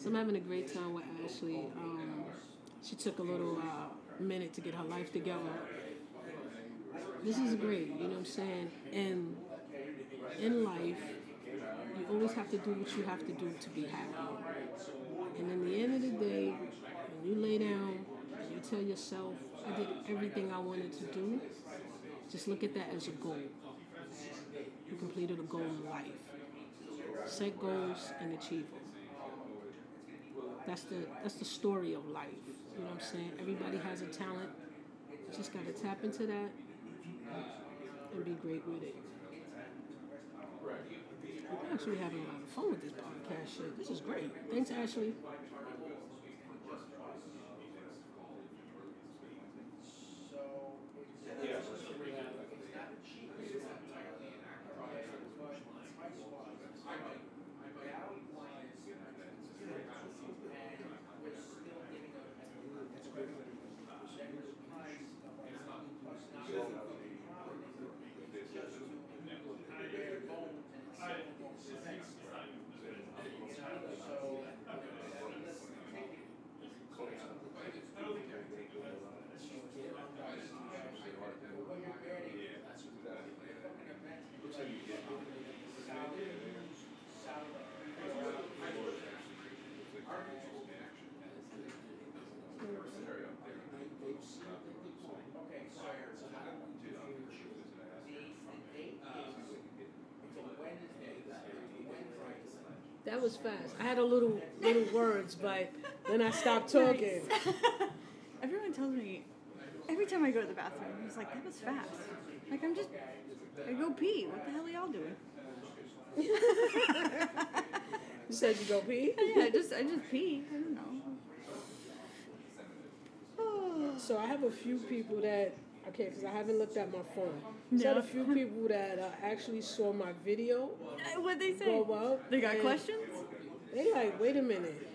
So I'm having a great time with Ashley. Um, she took a little uh, minute to get her life together. This is great, you know what I'm saying? And in life, you always have to do what you have to do to be happy. And in the end of the day, when you lay down and you tell yourself, I did everything I wanted to do, just look at that as a goal. You completed a goal in life. Set goals and achieve them. That's the that's the story of life. You know what I'm saying? Everybody has a talent. You just gotta tap into that and be great with it. We're actually having a lot of fun with this podcast shit. This is great. Thanks, Ashley. That was fast. I had a little little words, but then I stopped talking. Everyone tells me every time I go to the bathroom, he's like, "That was fast." Like I'm just, I go pee. What the hell are y'all doing? You said you go pee? yeah, I just I just pee. I don't know. So I have a few people that okay, because I haven't looked at my phone. So I had a few people that uh, actually saw my video What they say? go up. They got questions? They like, wait a minute.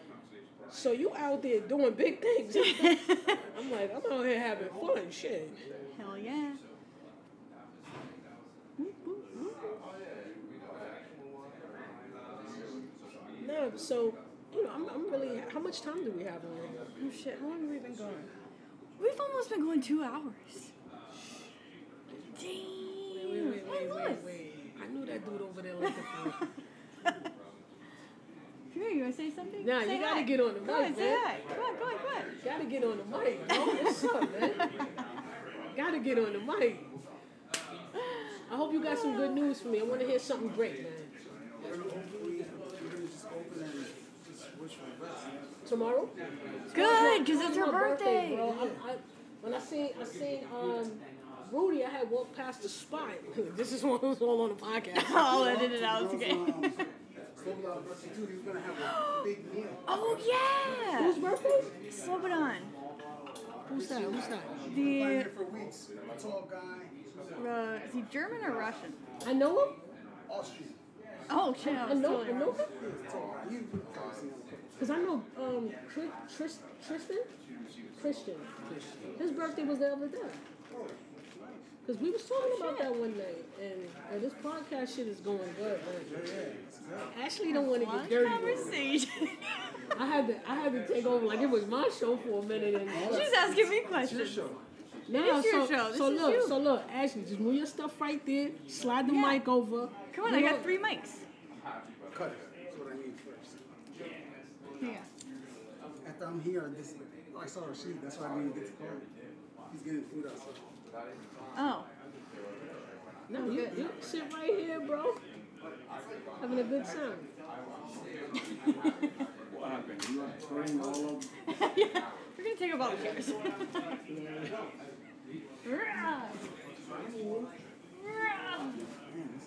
So you out there doing big things? I'm like, I'm out here having fun, shit. Hell yeah. No, so you know, I'm, I'm really. How much time do we have on? Oh shit! How long have we been going? We've almost been going two hours. Damn. Wait, wait, wait, wait, wait, wait. I knew that dude over there like the. Come here, you wanna say something? Nah, Say you gotta hi. get on the Go on, mic, say man. hi. Come on, come on, come on. Gotta get on the mic, bro. What's up, man? Gotta get on the mic. I hope you got some good news for me. I want to hear something great, man. Tomorrow? Good, because it's her my birthday. bro. I, I, when I seen, I seen um, Rudy, I had walked past the spot. this is what was all on the podcast. I'll edit it out. It's okay. Oh yeah. Whose birthday? Slobodan. Who's that? Who's that? The for weeks. A tall guy, uh, is he German or Russian? I know him. Austrian. Oh shit! I I know, totally I know him. He's tall. You probably seen him a couple Because I know um, Tris- Tristan? Christian. His birthday was the other day. Because we was talking oh, about that one night. And, and this podcast shit is going good, man. Ashley don't want to Long get dirty. conversation. I had to I had to take over like it was my show for a minute. And She's asking me questions. no, is your so, show. This so is look, you. so look, Ashley, just move your stuff right there. Slide the Yeah. mic over. Come on, You I know- got three mics. Cut it. That's what I need first. Yeah. After I'm here, this, I saw Rashid. That's why I didn't get to call. He's getting food outside. Oh. No, you, you sit right here, bro. Having a good time. What happened? You are throwing all of. yeah. We're gonna take up all the chairs.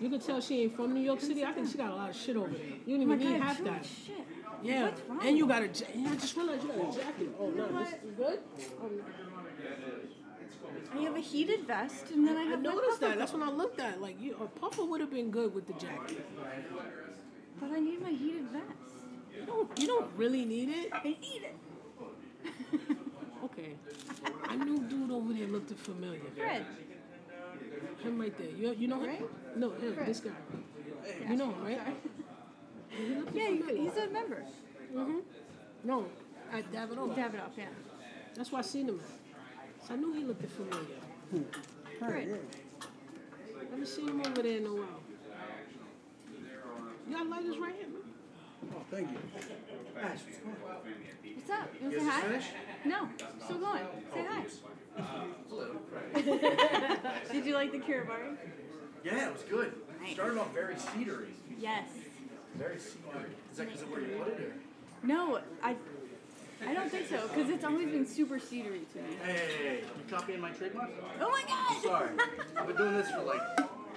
You can tell she ain't from New York City. I think she got a lot of shit over there. You don't Oh my even need god, half that. shit. Yeah, What's wrong? and you got a. ja- Yeah, I just realized you got a jacket. Oh no, this is good. Um, I have a heated vest and then I I have my noticed that. That's when I looked at. Like, you, a puffer would have been good with the jacket. But I need my heated vest. You don't. You don't really need it. I need it. Okay. I knew dude over there looked familiar. Fred. Him right there. You, you know him? Right? No, him. Fred. This guy. You know him, right? Yeah, he, he's a member. Mhm. No, at Davidoff. Davidoff, yeah. That's why I seen him I knew he looked familiar. Right. yeah. Never seen him over there in a while. You got lighters right here, man. Oh, thank you. Ash, what's going on? What's up? You want to say hi? finished? No, still going. Say hi. Hello. Did you like the Kiribari? Yeah, it was good. Nice. Started off very cedary. Yes. Very cedary. Is that because of where you put it? Or? No, I I don't think so, because it's always been super cedary to me. Hey, hey, hey, you copying my trademark? Oh my god! Sorry. I've been doing this for like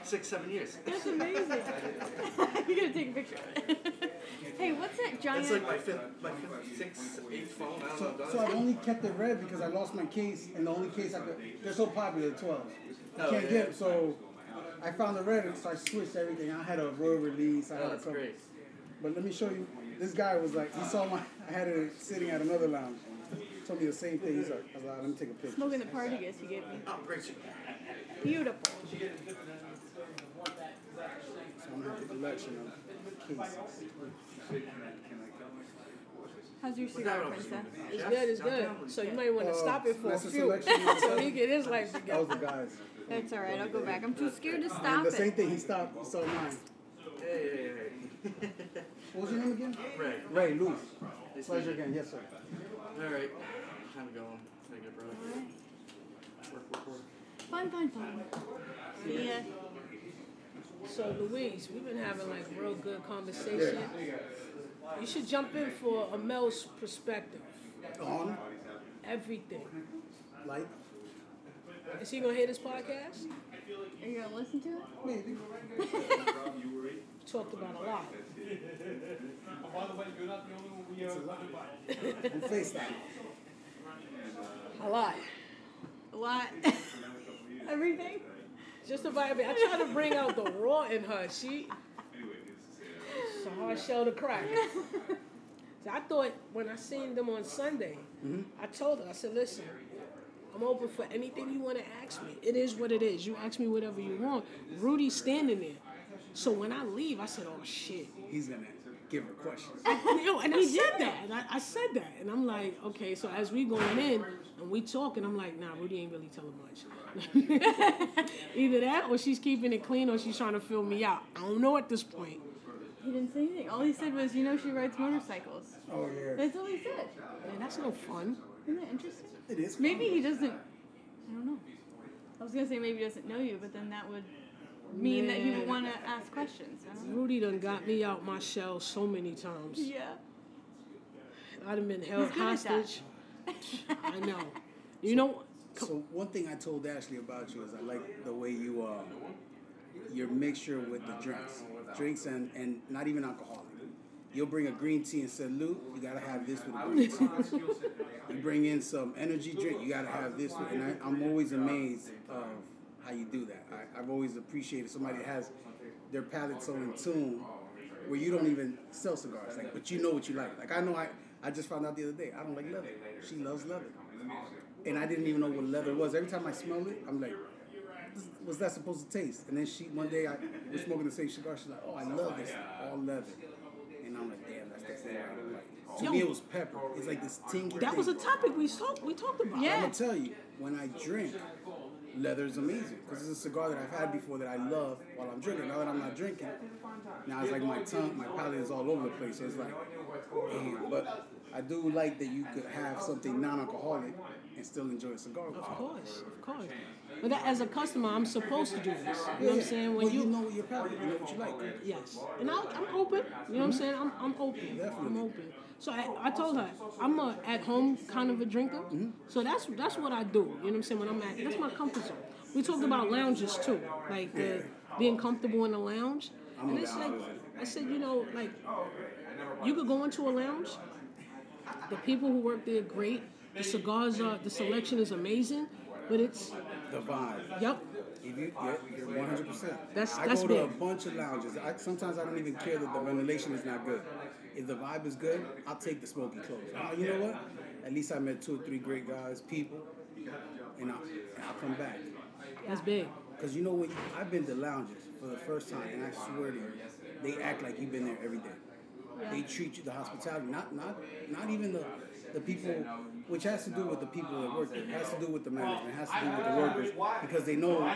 six, seven years. That's amazing. you gotta take a picture. of it. hey, what's that giant? It's like my fifth, my fifth, sixth, eighth phone. I don't So, know. so I only kept it red because I lost my case, and the only case I could. They're so popular, the 12. I Oh, can't yeah. get them, so I found the red, and so I switched everything. I had a royal release. I had Oh, a that's couple. great. But let me show you. This guy was like, he saw my, I had it sitting at another lounge. Told me the same thing. He's like, I was like, let me take a picture. Smoking the Partagas you gave me. Oh, great. Beautiful. So I'm gonna have a collection of cases. How's your What cigar, that was? princess? It's good, it's good. So you might want to Uh, stop it for a few. selection. so he get his life That was together. the guys. That's alright, I'll go back. I'm too scared to And stop the same it. thing. He stopped. He saw mine. Hey, hey, hey. What was your name again? Ray. Ray Luis. Nice Pleasure to again. Yes, sir. All right. Time to go home. Take it, brother. Work, work, work. Fun, fun, fun. See ya. So Louise, we've been having like real good conversation. You should jump in for a Mel's perspective. On, Everything. like, Is he gonna hear this podcast? Are you gonna listen to it? maybe. Talked about a lot. On FaceTime. A lot. A lot. Everything? Just about. I mean, I try to bring out the raw in her. She. It's a hard shell to crack. So I thought when I seen them on Sunday, mm-hmm. I told her, I said, listen, I'm open for anything you want to ask me. It is what it is. You ask me whatever you want. Rudy's standing there. So when I leave, I said, oh shit. He's gonna give her questions. You know, and I said that, and I, I said that, and I'm like, okay, so as we going in and we talking, I'm like, nah, Rudy ain't really telling much. Either that, or she's keeping it clean, or she's trying to fill me out. I don't know at this point. He didn't say anything. All he said was, you know, she rides motorcycles. Oh yeah. That's all he said. Man, that's no fun. Isn't that interesting? It is. Maybe he doesn't. I don't know. I was gonna say maybe he doesn't know you, but then that would mean that he would want to ask questions. I. Rudy done got me out my shell so many times. Yeah. I'd have been held He's good at that. hostage. I know. You know, So one thing I told Ashley about you is I like the way you uh your mixture with the drinks, drinks and and not even alcoholic. You'll bring a green tea and say, Lou, you gotta have this with a green tea. you bring in some energy drink, you gotta have this with, and I, I'm always amazed of how you do that. I, I've always appreciated somebody that has their palate so in tune where you don't even sell cigars, like, but you know what you like. Like I know I, I just found out the other day I don't like leather. She loves leather, and I didn't even know what leather was. Every time I smell it, I'm like, "This- what's that supposed to taste? And then she one day I was smoking the same cigar. She's like, oh, I love this all leather, and I'm like, damn, that's the thing like. To Yo. me, it was pepper. It's like this tingy. that thing. was a topic we talked we talked about. Yeah. I'm gonna tell you, when I drink, leather is amazing because it's a cigar that I've had before that I love while I'm drinking. Now that I'm not drinking, now it's like my tongue, my palate is all over the place. So it's like, damn. But I do like that you could have something non-alcoholic and still enjoy a cigar. Of course, of course. But that, as a customer, I'm supposed to do this. You know what I'm saying? When well, you, you know your palate, you know what you like. Yes, and I, I'm open. You know what I'm saying? I'm, I'm open. I'm open. So I, I told her I'm a at home kind of a drinker. Mm-hmm. So that's that's what I do. You know what I'm saying? When I'm at that's my comfort zone. We talked about lounges too, like uh, the, being comfortable in a lounge. I'm and it's like. I said, you know, like you could go into a lounge. The people who work there are great. The cigars are the selection is amazing, but it's The vibe. yep. If you, yeah, you're 100. percent That's- I that's go to a bunch of lounges. I, sometimes I don't even care that the ventilation is not good. If the vibe is good, I'll take the smoky clothes. Uh, you know what? At least I met two or three great guys, people, and I'll, and I'll come back. That's big. Because you know when I've been to lounges for the first time, and I swear to you, they act like you've been there every day. They treat you the hospitality, not not not even the the people, which has to do with the people that work there. It has to do with the management. It has to do with the workers because they know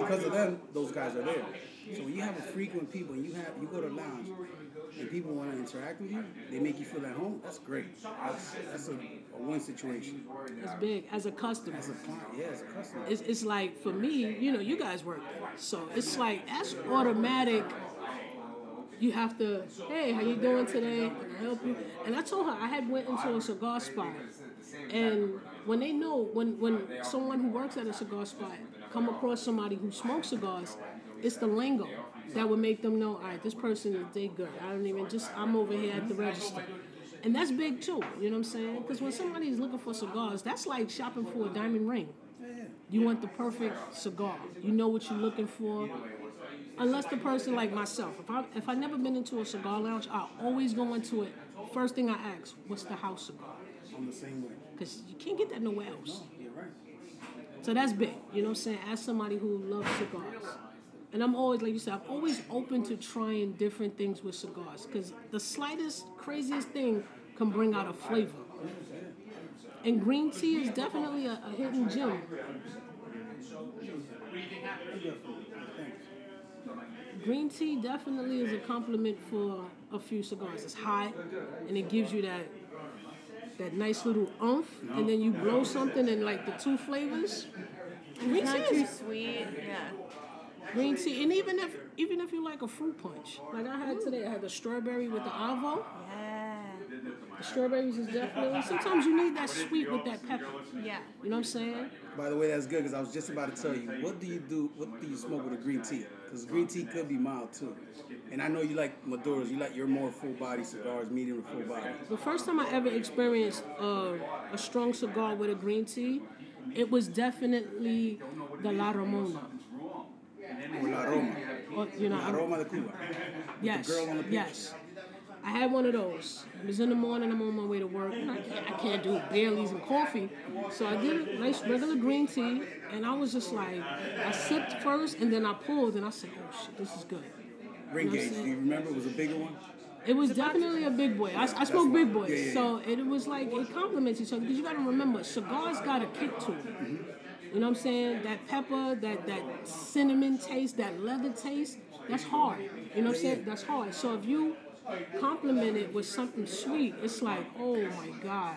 because of them those guys are there. So when you have a frequent people and you have you go to lounge and people want to interact with you, they make you feel at home. That's great. That's that's a, a win situation. It's big as a customer. As a client, yeah, as a customer. It's, it's like for me, you know, you guys work so it's like that's automatic. You have to, hey, how you doing today? Can I help you? And I told her I had went into a cigar spot, and when they know when when someone who works at a cigar spot come across somebody who smokes cigars, it's the lingo that would make them know, all right, this person is they good. I don't even just I'm over here at the register. And that's big too, you know what I'm saying? Because when somebody is looking for cigars, that's like shopping for a diamond ring. You want the perfect cigar. You know what you're looking for. Unless the person like myself, if I if I never been into a cigar lounge, I always go into it. First thing I ask, what's the house cigar? I'm the same way. Because you can't get that nowhere else. You're right. So that's big. You know what I'm saying? As somebody who loves cigars. And I'm always, like you said, I'm always open to trying different things with cigars. Because the slightest, craziest thing can bring out a flavor. And green tea is definitely a, a hidden gem. Green tea definitely is a compliment for a few cigars. It's hot and it gives you that that nice little umph, and then you blow something and like the two flavors. Green It's tea not too is sweet. Yeah. green tea, and even if even if you like a fruit punch, like I had today, I had the strawberry with the avo. Yeah. The strawberries is definitely. Sometimes you need that sweet with that pepper. Yeah. You know what I'm saying? By the way, that's good because I was just about to tell you, what do you do? What do you smoke with a green tea? Because green tea could be mild too. And I know you like Maduros. You like your more full body cigars, medium to full body. The first time I ever experienced uh, a strong cigar with a green tea, it was definitely the La Ramona. Or La Roma. Or, you know, La Aroma de Cuba. Yes. girl on the picture. yes. I had one of those. It was in the morning. I'm on my way to work. And I can't, I can't do Baileys and coffee. So I did a nice regular green tea, and I was just like, I sipped first, and then I pulled, and I said, oh shit, this is good. Ring gauge. Do you remember? It was a bigger one. It was definitely a big boy. I, I smoke big boys, Yeah, yeah, so it was like it complements each other because you got to remember, cigars got a kick to it. Mm-hmm. You know what I'm saying? That pepper, that that cinnamon taste, that leather taste, that's hard. You know what I'm saying? That's hard. So if you complement it with something sweet, it's like, oh my god,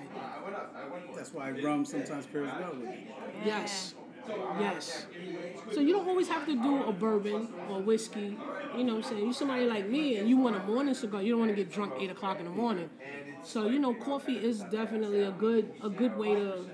That's why rum sometimes pairs well with it. yes, yes. So you don't always have to do a bourbon or whiskey. You know what I'm saying? You somebody like me and you want a morning cigar. You don't want to get drunk eight o'clock in the morning. So you know, coffee is definitely a good a good way to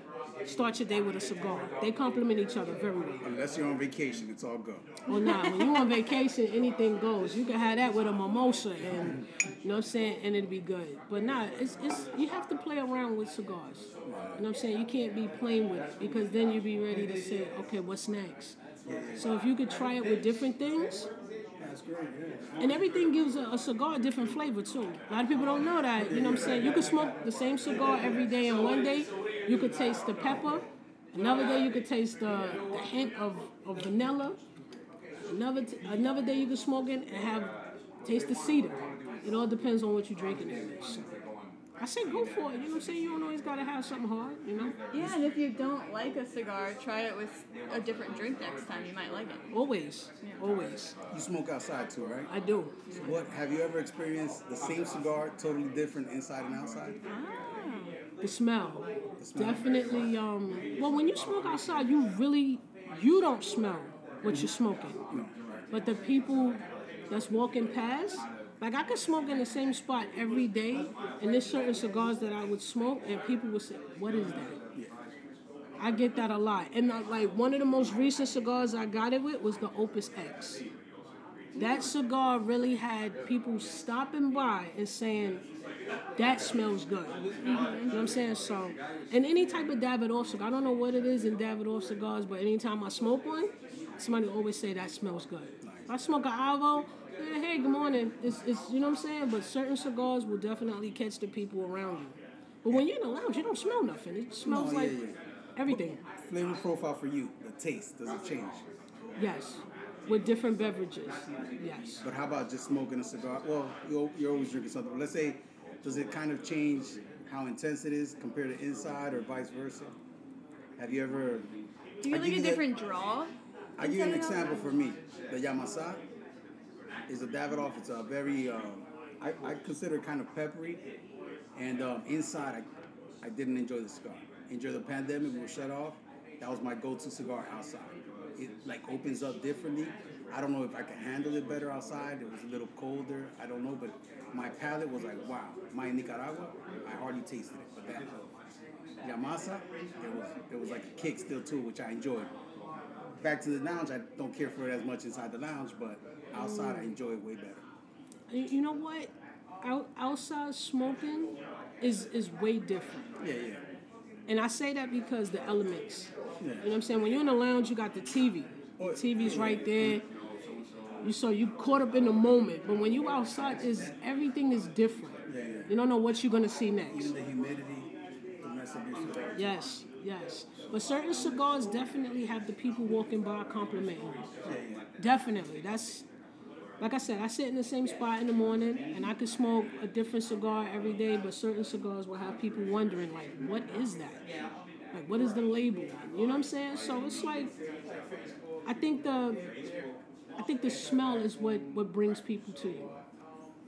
start your day with a cigar. They complement each other very well. Unless you're on vacation, it's all go. Well, oh, nah, when you're on vacation, anything goes. You can have that with a mimosa, and you know what I'm saying, and it'll be good. But nah, it's it's you have to play around with cigars. You know what I'm saying? You can't be playing with it because then you'll be ready to say, okay, what's next? So if you could try it with different things, That's great. Yeah. and everything gives a, a cigar a different flavor too. A lot of people don't know that. You know what I'm saying? You could smoke the same cigar every day, and one day you could taste the pepper. Another day you could taste the, the hint of, of vanilla. Another t- another day you could smoke it and have taste the cedar. It all depends on what you're drinking. So I say go for it. You know what I'm saying? You don't always gotta have something hard. You know? Yeah, and if you don't like a cigar, try it with a different drink next time. You might like it. Always, always. You smoke outside too, right? I do. What have you ever experienced the same cigar totally different inside and outside? The smell. smell. Definitely. Um, well, when you smoke outside, you really you don't smell what you're smoking. But the people that's walking past, like I could smoke in the same spot every day, and there's certain cigars that I would smoke, and people would say, "What is that?" I get that a lot, and uh, like one of the most recent cigars I got it with was the Opus X. That cigar really had people stopping by and saying, that smells good. You know what I'm saying? So, and any type of Davidoff cigar, I don't know what it is in Davidoff cigars, but anytime I smoke one, somebody always say that smells good. If I smoke an Avo, yeah, hey, good morning. It's, it's, you know what I'm saying? But certain cigars will definitely catch the people around you. But when you're in the lounge, you don't smell nothing. It smells No, yeah, like yeah. everything. Flavor profile for you, the taste, does it change? Yes. with different beverages. Yes. But how about just smoking a cigar? Well, you're, you're always drinking something. But let's say, does it kind of change how intense it is compared to inside or vice versa? Have you ever? Do you I like a you the- different draw? I give you an example for me. The Yamasa is a Davidoff. It's a very, um, I, I consider it kind of peppery. And um, inside, I, I didn't enjoy the cigar. Enjoy the pandemic, we shut off. That was my go-to cigar outside. It like opens up differently. I don't know if I can handle it better outside. It was a little colder. I don't know, but my palate was like, wow. My Nicaragua, I hardly tasted it, but that Yamasa, there was there was like a kick still too, which I enjoyed. Back to the lounge, I don't care for it as much inside the lounge, but outside I mm. enjoy it way better. You know what? Out, outside smoking is is way different. Yeah, yeah. And I say that because the elements. Yeah. You know what I'm saying? When you're in the lounge, you got the TV. Oh, TV's right there. You so you caught up in the moment. But when you outside, is everything is different. Yeah, yeah. You don't know what you're gonna see next. Even the humidity, the mess of your. Yes, yes. But certain cigars definitely have the people walking by complimenting you. Definitely. That's like I said, I sit in the same spot in the morning and I could smoke a different cigar every day, but certain cigars will have people wondering like, what is that? Like what is the label? You know what I'm saying? So it's like I think the I think the smell is what, what brings people to you.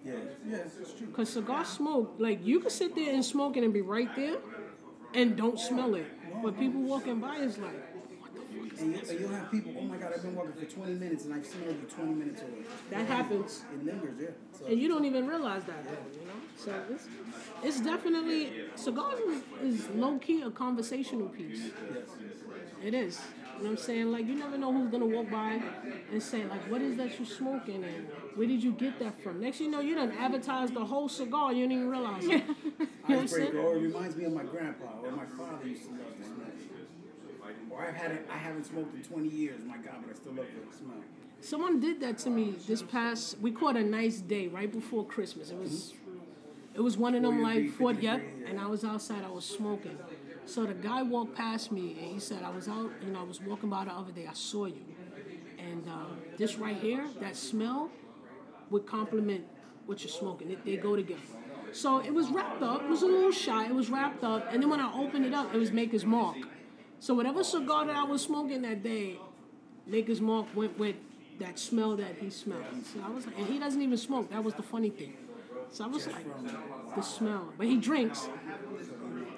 Yeah, yeah, it's true. Cause cigar smoke, like you can sit there and smoke it and be right there and don't smell it. But people walking by is like, And, you, you'll have people, oh my God, I've been walking for 20 minutes and I've smelled you 20 minutes away. That happens. It lingers, yeah. So, and you don't even realize that, you know. So it's it's definitely cigars is, is low key a conversational piece. yes. It is. You know what I'm saying? Like you never know who's gonna walk by and say like, "What is that you smoking?" and "Where did you get that from?" Next, thing you know, you done advertised the whole cigar. You didn't even realize it. You know what I'm saying? Icebreaker, or it reminds me of my grandpa or my father used to love to smoke. Or I've had it, I haven't smoked in 20 years, my God, but I still love the smell. Someone did that to me this past. We caught a nice day right before Christmas. It was, mm-hmm. it was one of them like degree, 40, 50 yep. yeah. And I was outside. I was smoking. So the guy walked past me and he said, "I was out. You know, I was walking by the other day. I saw you, and um, this right here, that smell, would complement what you're smoking. They go together." So it was wrapped up. It was a little shy. It was wrapped up, and then when I opened it up, it was Maker's Mark. So whatever cigar that I was smoking that day, Maker's Mark went with that smell that he smelled. So I was and he doesn't even smoke. That was the funny thing. So I was like, the smell. But he drinks.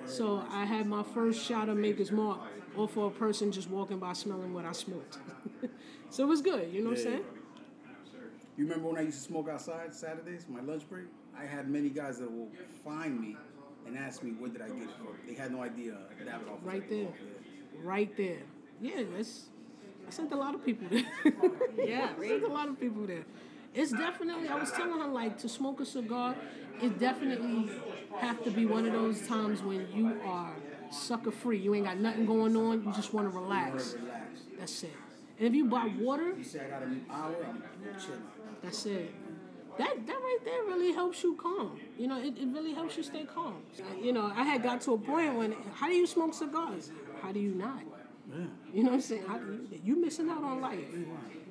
So I had my first shot of Maker's Mark, or for a person just walking by smelling what I smoked. so it was good. You know what I'm saying? You remember when I used to smoke outside Saturdays, my lunch break? I had many guys that will find me and ask me where did I get it from. They had no idea that was off Right there. table. Right there. Yeah, that's. I sent a lot of people there. Yeah, I sent a lot of people there. It's definitely. I was telling her like to smoke a cigar. It definitely have to be one of those times when you are sucker free. You ain't got nothing going on. You just want to relax. That's it. And if you buy water, You say I got an hour, I'm chilling. that's it. That that right there really helps you calm. You know, it, it really helps you stay calm. You know, I had got to a point when how do you smoke cigars? How do you not? You know what I'm saying? How do you, you missing out on life.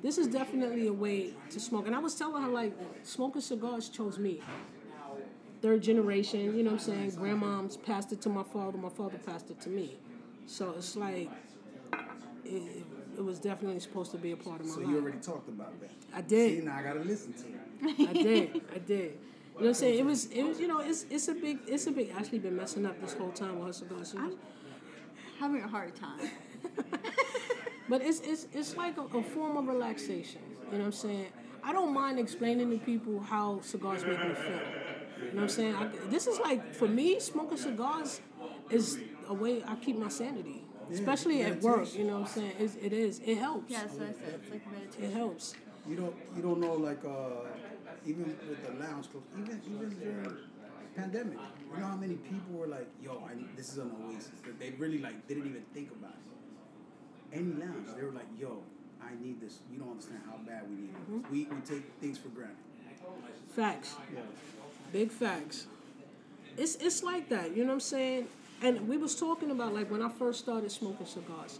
This is definitely a way to smoke. And I was telling her like smoking cigars chose me. Third generation, you know what I'm saying? Grandmom's passed it to my father, my father passed it to me. So it's like it, it was definitely supposed to be a part of my So life. you already talked about that. I did. See, now I gotta listen to it. I did. I did. You know what I'm saying? It was it was you know, it's it's a big it's a big Ashley been messing up this whole time with her cigars. She was- Having a hard time. But it's it's it's like a, a form of relaxation. You know what I'm saying? I don't mind explaining to people how cigars make me feel. You know what I'm saying? I, this is like for me, smoking cigars is a way I keep my sanity, especially at work. You know what I'm saying? It's, it is. It helps. Yeah, so I said it's like meditation. It helps. You don't you don't know like uh even with the lounge club, even even during pandemic, you know how many people were like, "Yo, I, this is an oasis." That they really like didn't even think about it. Any lounge, they were like, "Yo, I need this." You don't understand how bad we need it. Mm-hmm. We we take things for granted. Facts. Yeah. Big facts. It's it's like that, you know what I'm saying? And we was talking about like when I first started smoking cigars.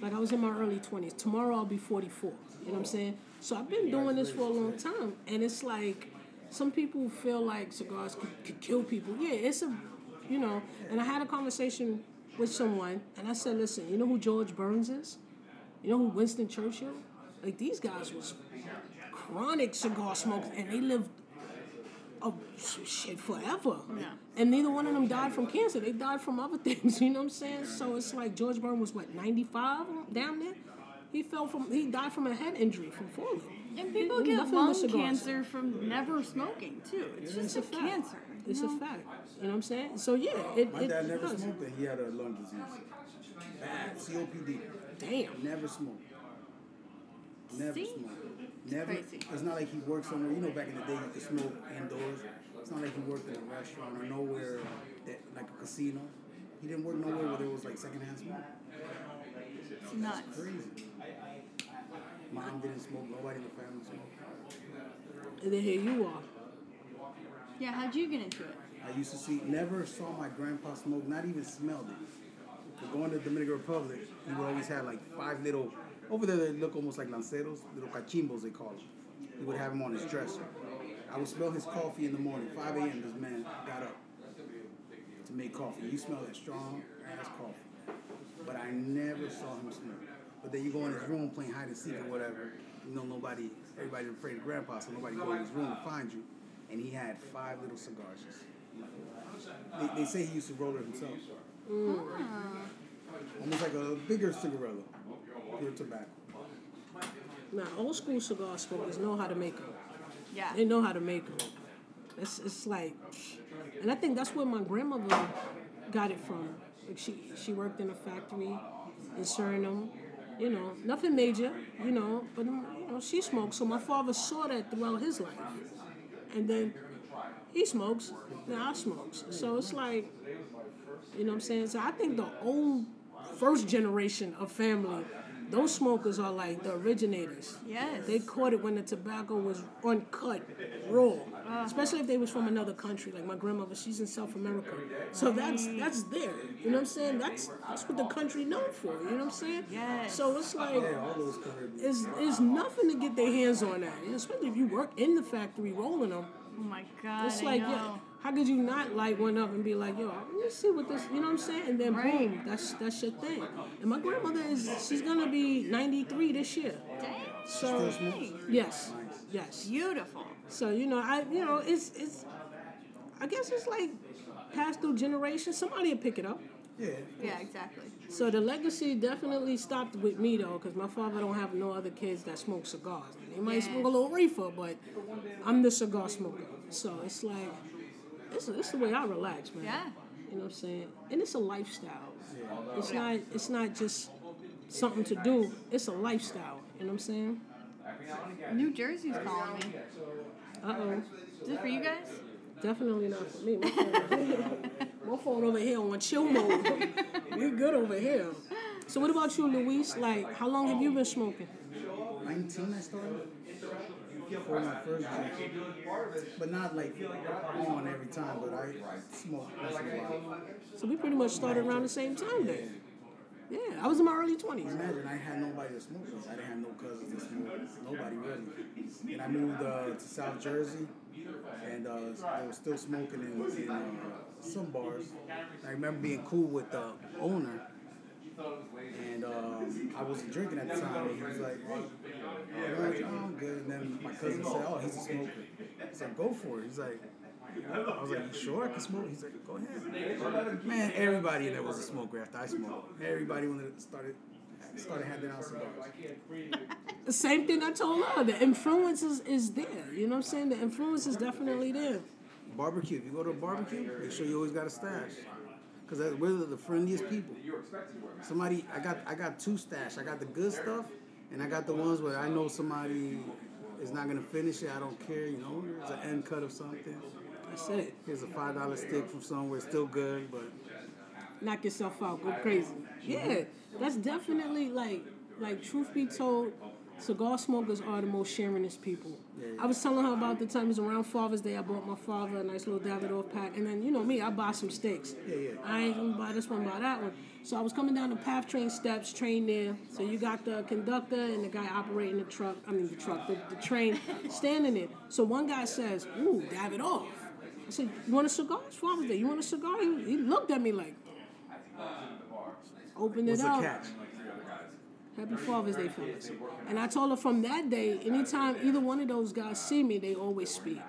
Like I was in my early twenties. Tomorrow I'll be forty four. You know what I'm saying? So I've been doing this for a long time, and it's like some people feel like cigars could, could kill people. Yeah, it's a, you know. And I had a conversation with someone, and I said, listen, you know who George Burns is? You know who Winston Churchill? Like these guys was chronic cigar smokers, and they lived oh shit forever. Yeah. And neither one of them died from cancer. They died from other things. You know what I'm saying? So it's like George Burns was what 95 down there. He fell from. He died from a head injury from falling. And people get lung cancer from never smoking too. It's just a, fact. cancer. You It's know? a fact. You know what I'm saying? So yeah, it. My it dad never does. smoked and he had a lung disease. Bad COPD. Damn. Never smoked. Never See? smoked. Never. crazy. It's not like he worked somewhere. You know, back in the day, you could smoke indoors. It's not like he worked in a restaurant or nowhere that like a casino. He didn't work nowhere where there was like secondhand smoke. It's nuts. Crazy. Mom didn't smoke. Nobody in the family smoked. And then here you are. Yeah, how'd you get into it? I used to see, never saw my grandpa smoke, not even smelled it. But going to the Dominican Republic, he would always have like five little, over there they look almost like lanceros, little cachimbos they call them. He would have them on his dresser. I would smell his coffee in the morning, 5 a.m. This man got up to make coffee. You smell that strong ass coffee. But I never saw him smoke. But then you go in his room playing hide and seek or whatever. You know nobody, everybody's afraid of grandpa, so nobody go in his room to find you. And he had five little cigars. They, they say he used to roll it himself. Hmm. Almost like a bigger cigarello, pure tobacco. Now, old school cigar smokers know how to make them. Yeah. They know how to make them. It's, it's like, and I think that's where my grandmother got it from. Like she she worked in a factory in Suriname, you know, nothing major, you know, but you know she smoked. So my father saw that throughout his life, and then he smokes. Now I smokes. So it's like, you know what I'm saying. So I think the old first generation of family. Those smokers are like the originators. Yes. They caught it when the tobacco was uncut, raw. Especially if they was from another country. Like my grandmother, she's in South America. So that's that's there. You know what I'm saying? That's that's what the country known for. You know what I'm saying? Yes. So it's like Yeah, all those Caribbean. it's, it's nothing to get their hands on that. And especially if you work in the factory rolling them. Oh my god. It's like, know. yeah, how could you not light one up and be like, yo, let's see what this, you know what I'm saying? And then Right. boom, that's that's your thing. And my grandmother is, she's gonna be 93 this year. Dang. So yes, yes. Beautiful. So you know, I you know, it's it's, I guess it's like passed through generations. Somebody will pick it up. Yeah. Yeah, exactly. So the legacy definitely stopped with me though, because my father don't have no other kids that smoke cigars. They might Yeah. smoke a little reefer, but I'm the cigar smoker. So it's like, it's, it's the way I relax, man. Yeah. You know what I'm saying? And it's a lifestyle. It's not it's not just something to do. It's a lifestyle. You know what I'm saying? New Jersey's calling me. Uh oh. Is it for you guys? Definitely not for me. My phone, my phone over here on chill mode. we good over here. So what about you, Luis? Like, how long have you been smoking? 19 I started for my first drink. But not like on every time, but I smoke once in a while. So we pretty much started around the same time then. Yeah, I was in my early 20s. Imagine I had nobody to smoke with. I didn't have no cousins to smoke. Nobody really. And I moved uh, to South Jersey, and uh, were still smoking in, in uh, some bars. I remember being cool with the owner, and um, I wasn't drinking at the time. And he was like, "Hey, I'm good." And then my cousin said, "Oh, he's a smoker." I "Go for it." He's like. I was like, you sure I can smoke? He's like, go ahead. Man, everybody that was a smoker after I smoked. Everybody when it started started handing out cigars. The same thing I told her. The influence is, is there. You know what I'm saying? The influence is definitely there. Barbecue. If you go to a barbecue, make sure you always got a stash. Cause we're the friendliest people. Somebody, I got, I got two stash. I got the good stuff, and I got the ones where I know somebody is not gonna finish it. I don't care. You know, it's an end cut of something. That's it. Here's a five dollar stick from somewhere, still good, but Knock yourself out. Go crazy. Yeah, that's definitely like, like truth be told, cigar smokers are the most sharingest people. I was telling her about the time it was around Father's Day. I bought my father a nice little Davidoff pack, and then you know me, I buy some sticks. Yeah, yeah. I ain't gonna buy this one, buy that one. So I was coming down the PATH train steps, train there. So you got the conductor and the guy operating the truck. I mean the truck, the, the train, standing there. So one guy says, "Ooh, Davidoff." I said, "You want a cigar? It's Father's Day. You want a cigar?" He, he looked at me like, open it What's up. catch? Happy Father's Day, fellas. And I told her from that day, anytime either one of those guys see me, they always speak.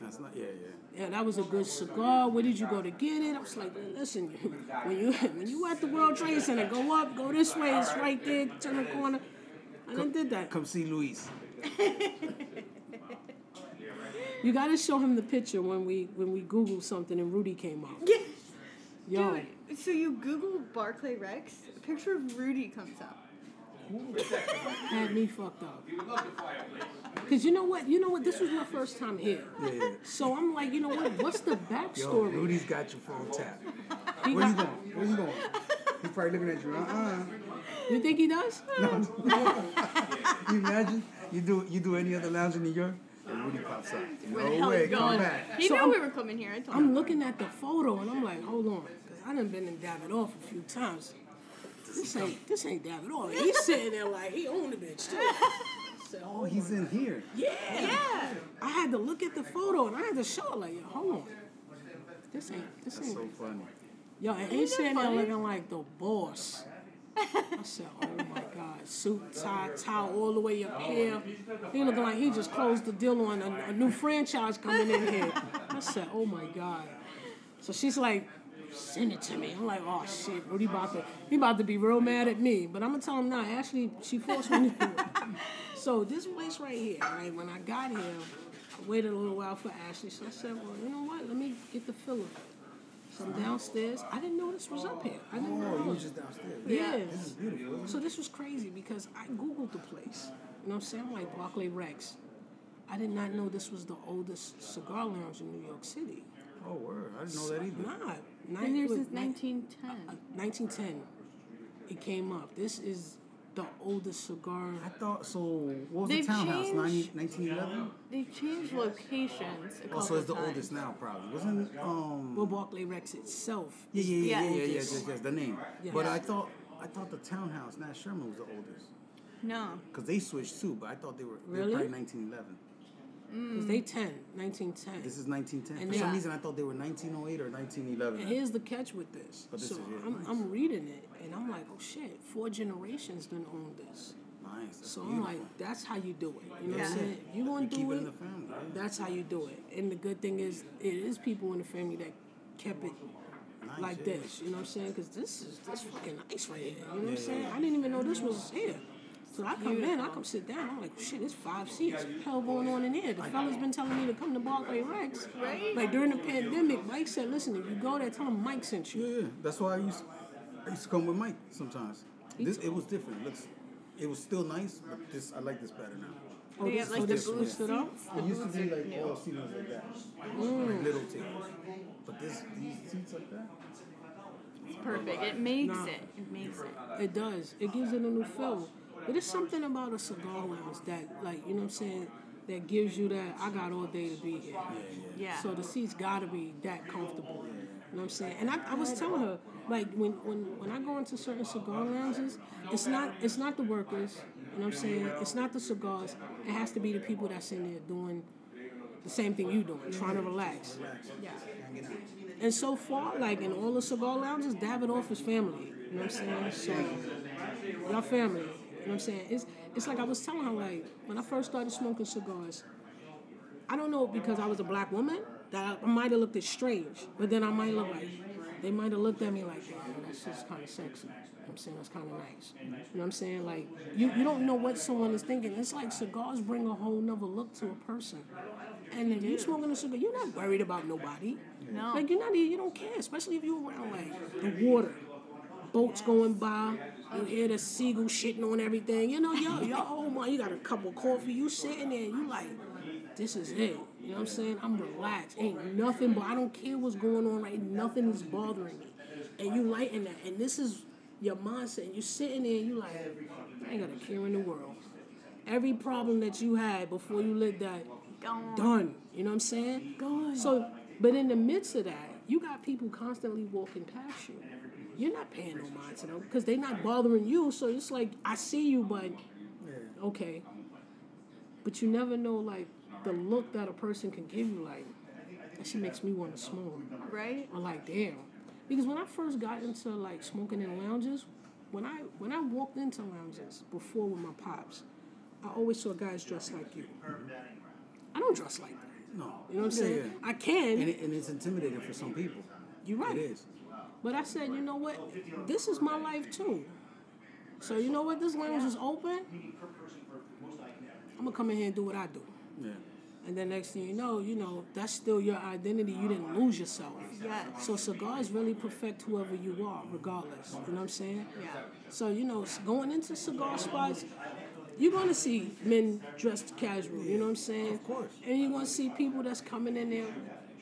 That's not. Yeah, yeah. Yeah, that was a good cigar. Where did you go to get it? I was like, listen, when you when you at the World Trade Center, go up, go this way, it's right there, turn the corner. I didn't did that. Come see Luis. You gotta show him the picture when we when we Google something and Rudy came up. Yeah. Yo, Dude, so you Google Barclay Rex, a picture of Rudy comes up. had me fucked up. Cause you know what? You know what? This was my first time here. Yeah, yeah. So I'm like, you know what? What's the backstory? Yo, backstory? Rudy's got your phone tapped. He Where you got- going? Where you going? He's probably looking at you. Uh-uh. You think he does? You imagine you do you do any other lounge in New York and Rudy pops up. Where the No hell way, is come going? back. He So knew I'm- we were coming here. I told I'm him. looking at the photo and I'm like, hold on, because I done been in Davidoff a few times. This ain't this ain't Davidoff. He's sitting there like he owned the bitch too. I said, Oh, he's in here. yeah. Yeah. I had to look at the photo and I had to show it like, yo, hold on. This ain't this That's ain't so funny. yo, and he's sitting there looking like the boss. I said, oh my God, suit, tie, towel all the way up here. He looking like he just closed the deal on a, a new franchise coming in here. I said, oh my God. So she's like, send it to me. I'm like, oh shit, Rudy about to, he about to be real mad at me. But I'm gonna tell him now. Actually, she forced me to do it. So this place right here, right? When I got here, I waited a little while for Ashley. So I said, well, you know what? Let me get the filler. So I'm downstairs. I didn't know this was up here. I didn't Oh, know. you were just downstairs. Yeah. This is beautiful. So this was crazy because I googled the place. You know what I'm saying? I'm like Barclay Rex. I did not know this was the oldest cigar lounge in New York City. Oh, word. I didn't know that either. Nah, Been there nine- since nine- 1910. uh, 1910. It came up. This is the oldest cigar. I thought so. What was They've the townhouse? changed- 90, 1911. They've changed locations a couple Also, it's the times. oldest now, probably. Wasn't um? Well, Barclay Rex itself. Yeah, yeah, yeah, yeah, Yeah. yeah, yes, yes, yes, the name. Yeah. But I thought I thought the townhouse, Nat Sherman, was the oldest. No. Cause they switched too, but I thought they were, they were Really? probably 1911. Because they 10, 1910. This is 1910. And For they- some reason, I thought they were 1908 or 1911. And here's the catch with this. But this so is it. I'm, Nice. I'm reading it and I'm like, oh shit, four generations didn't own this. nice. That's So I'm beautiful. like, that's how you do it. You know what I'm saying? You want to keep do it it, in the family. yeah. that's how you do it. And the good thing is, it is people in the family that kept it Nice, like yeah. this. You know what I'm saying? Because this is this fucking nice right here. You know what I'm saying? I didn't even know this was here. So I come in, I come sit down. I'm like, oh, shit, there's five seats. What the hell going on in here? The fella's been telling me to come to Barclay Rex. Right. Like during the pandemic, Mike said, listen, if you go there, tell him Mike sent you. Yeah, yeah. That's why I used I used to come with Mike sometimes. This it was different. It looks, it was still nice, but this I like this better now. Oh, They this, have like the this blue boosted up? seats. It used to be like all seats like that, mm. like little tables. But this these seats like that. It's perfect. It makes Nah. it. It makes it. It does. It gives it a new feel. But it's something about a cigar lounge that, like, you know what I'm saying, that gives you that I got all day to be here. Yeah. So the seats gotta be that comfortable. You know what I'm saying? And I, I was telling her, like when, when when I go into certain cigar lounges, it's not it's not the workers, you know what I'm saying? It's not the cigars. It has to be the people that's in there doing the same thing you doing, trying to relax. yeah. And so far, like in all the cigar lounges, Davidoff is family. You know what I'm saying? So y'all family. You know what I'm saying? It's it's like I was telling her like when I first started smoking cigars, I don't know because I was a black woman that I might have looked at strange, but then I might look like they might have looked at me like, "Yo, that's just kind of sexy. You know I'm saying that's kind of nice. You know what I'm saying? Like you, you don't know what someone is thinking. It's like cigars bring a whole nother look to a person. And if you're smoking a cigar, you're not worried about nobody. No. Like you're not even, you don't care, especially if you're around like the water, boats going by, you hear the seagull shitting on everything. You know, yo, yo, oh my, you got a cup of coffee, you sitting there, you like, this is it. You know what I'm saying? I'm relaxed. Ain't nothing, but I don't care what's going on right. Nothing is bothering me, and you lighten that, and this is your mindset. And you sitting there, and you like, I ain't got a care in the world. every problem that you had before you lit that Gone. done. You know what I'm saying? Gone. So, but in the midst of that, you got people constantly walking past you. You're not paying no mind to them because they're not bothering you. So it's like I see you, but okay. But you never know like the look that a person can give you. Like that shit makes me want to smoke. Right? Or like damn, because when I first got into like smoking in lounges, when I when I walked into lounges before with my pops, I always saw guys dressed like you. I don't dress like that. No. You know what I'm Yeah, saying? yeah. I can. And, it, and it's intimidating for some people. You're right. It is. But I said, you know what? This is my life too. So you know what? This lounge is open. I'm gonna come in here and do what I do. Yeah. And then next thing you know, you know, that's still your identity. You didn't lose yourself. Yes. So cigars really perfect whoever you are, regardless. You know what I'm saying? Yeah. So you know, going into cigar spots, you're gonna see men dressed casual. You know what I'm saying? Of course. And you're gonna see people that's coming in there,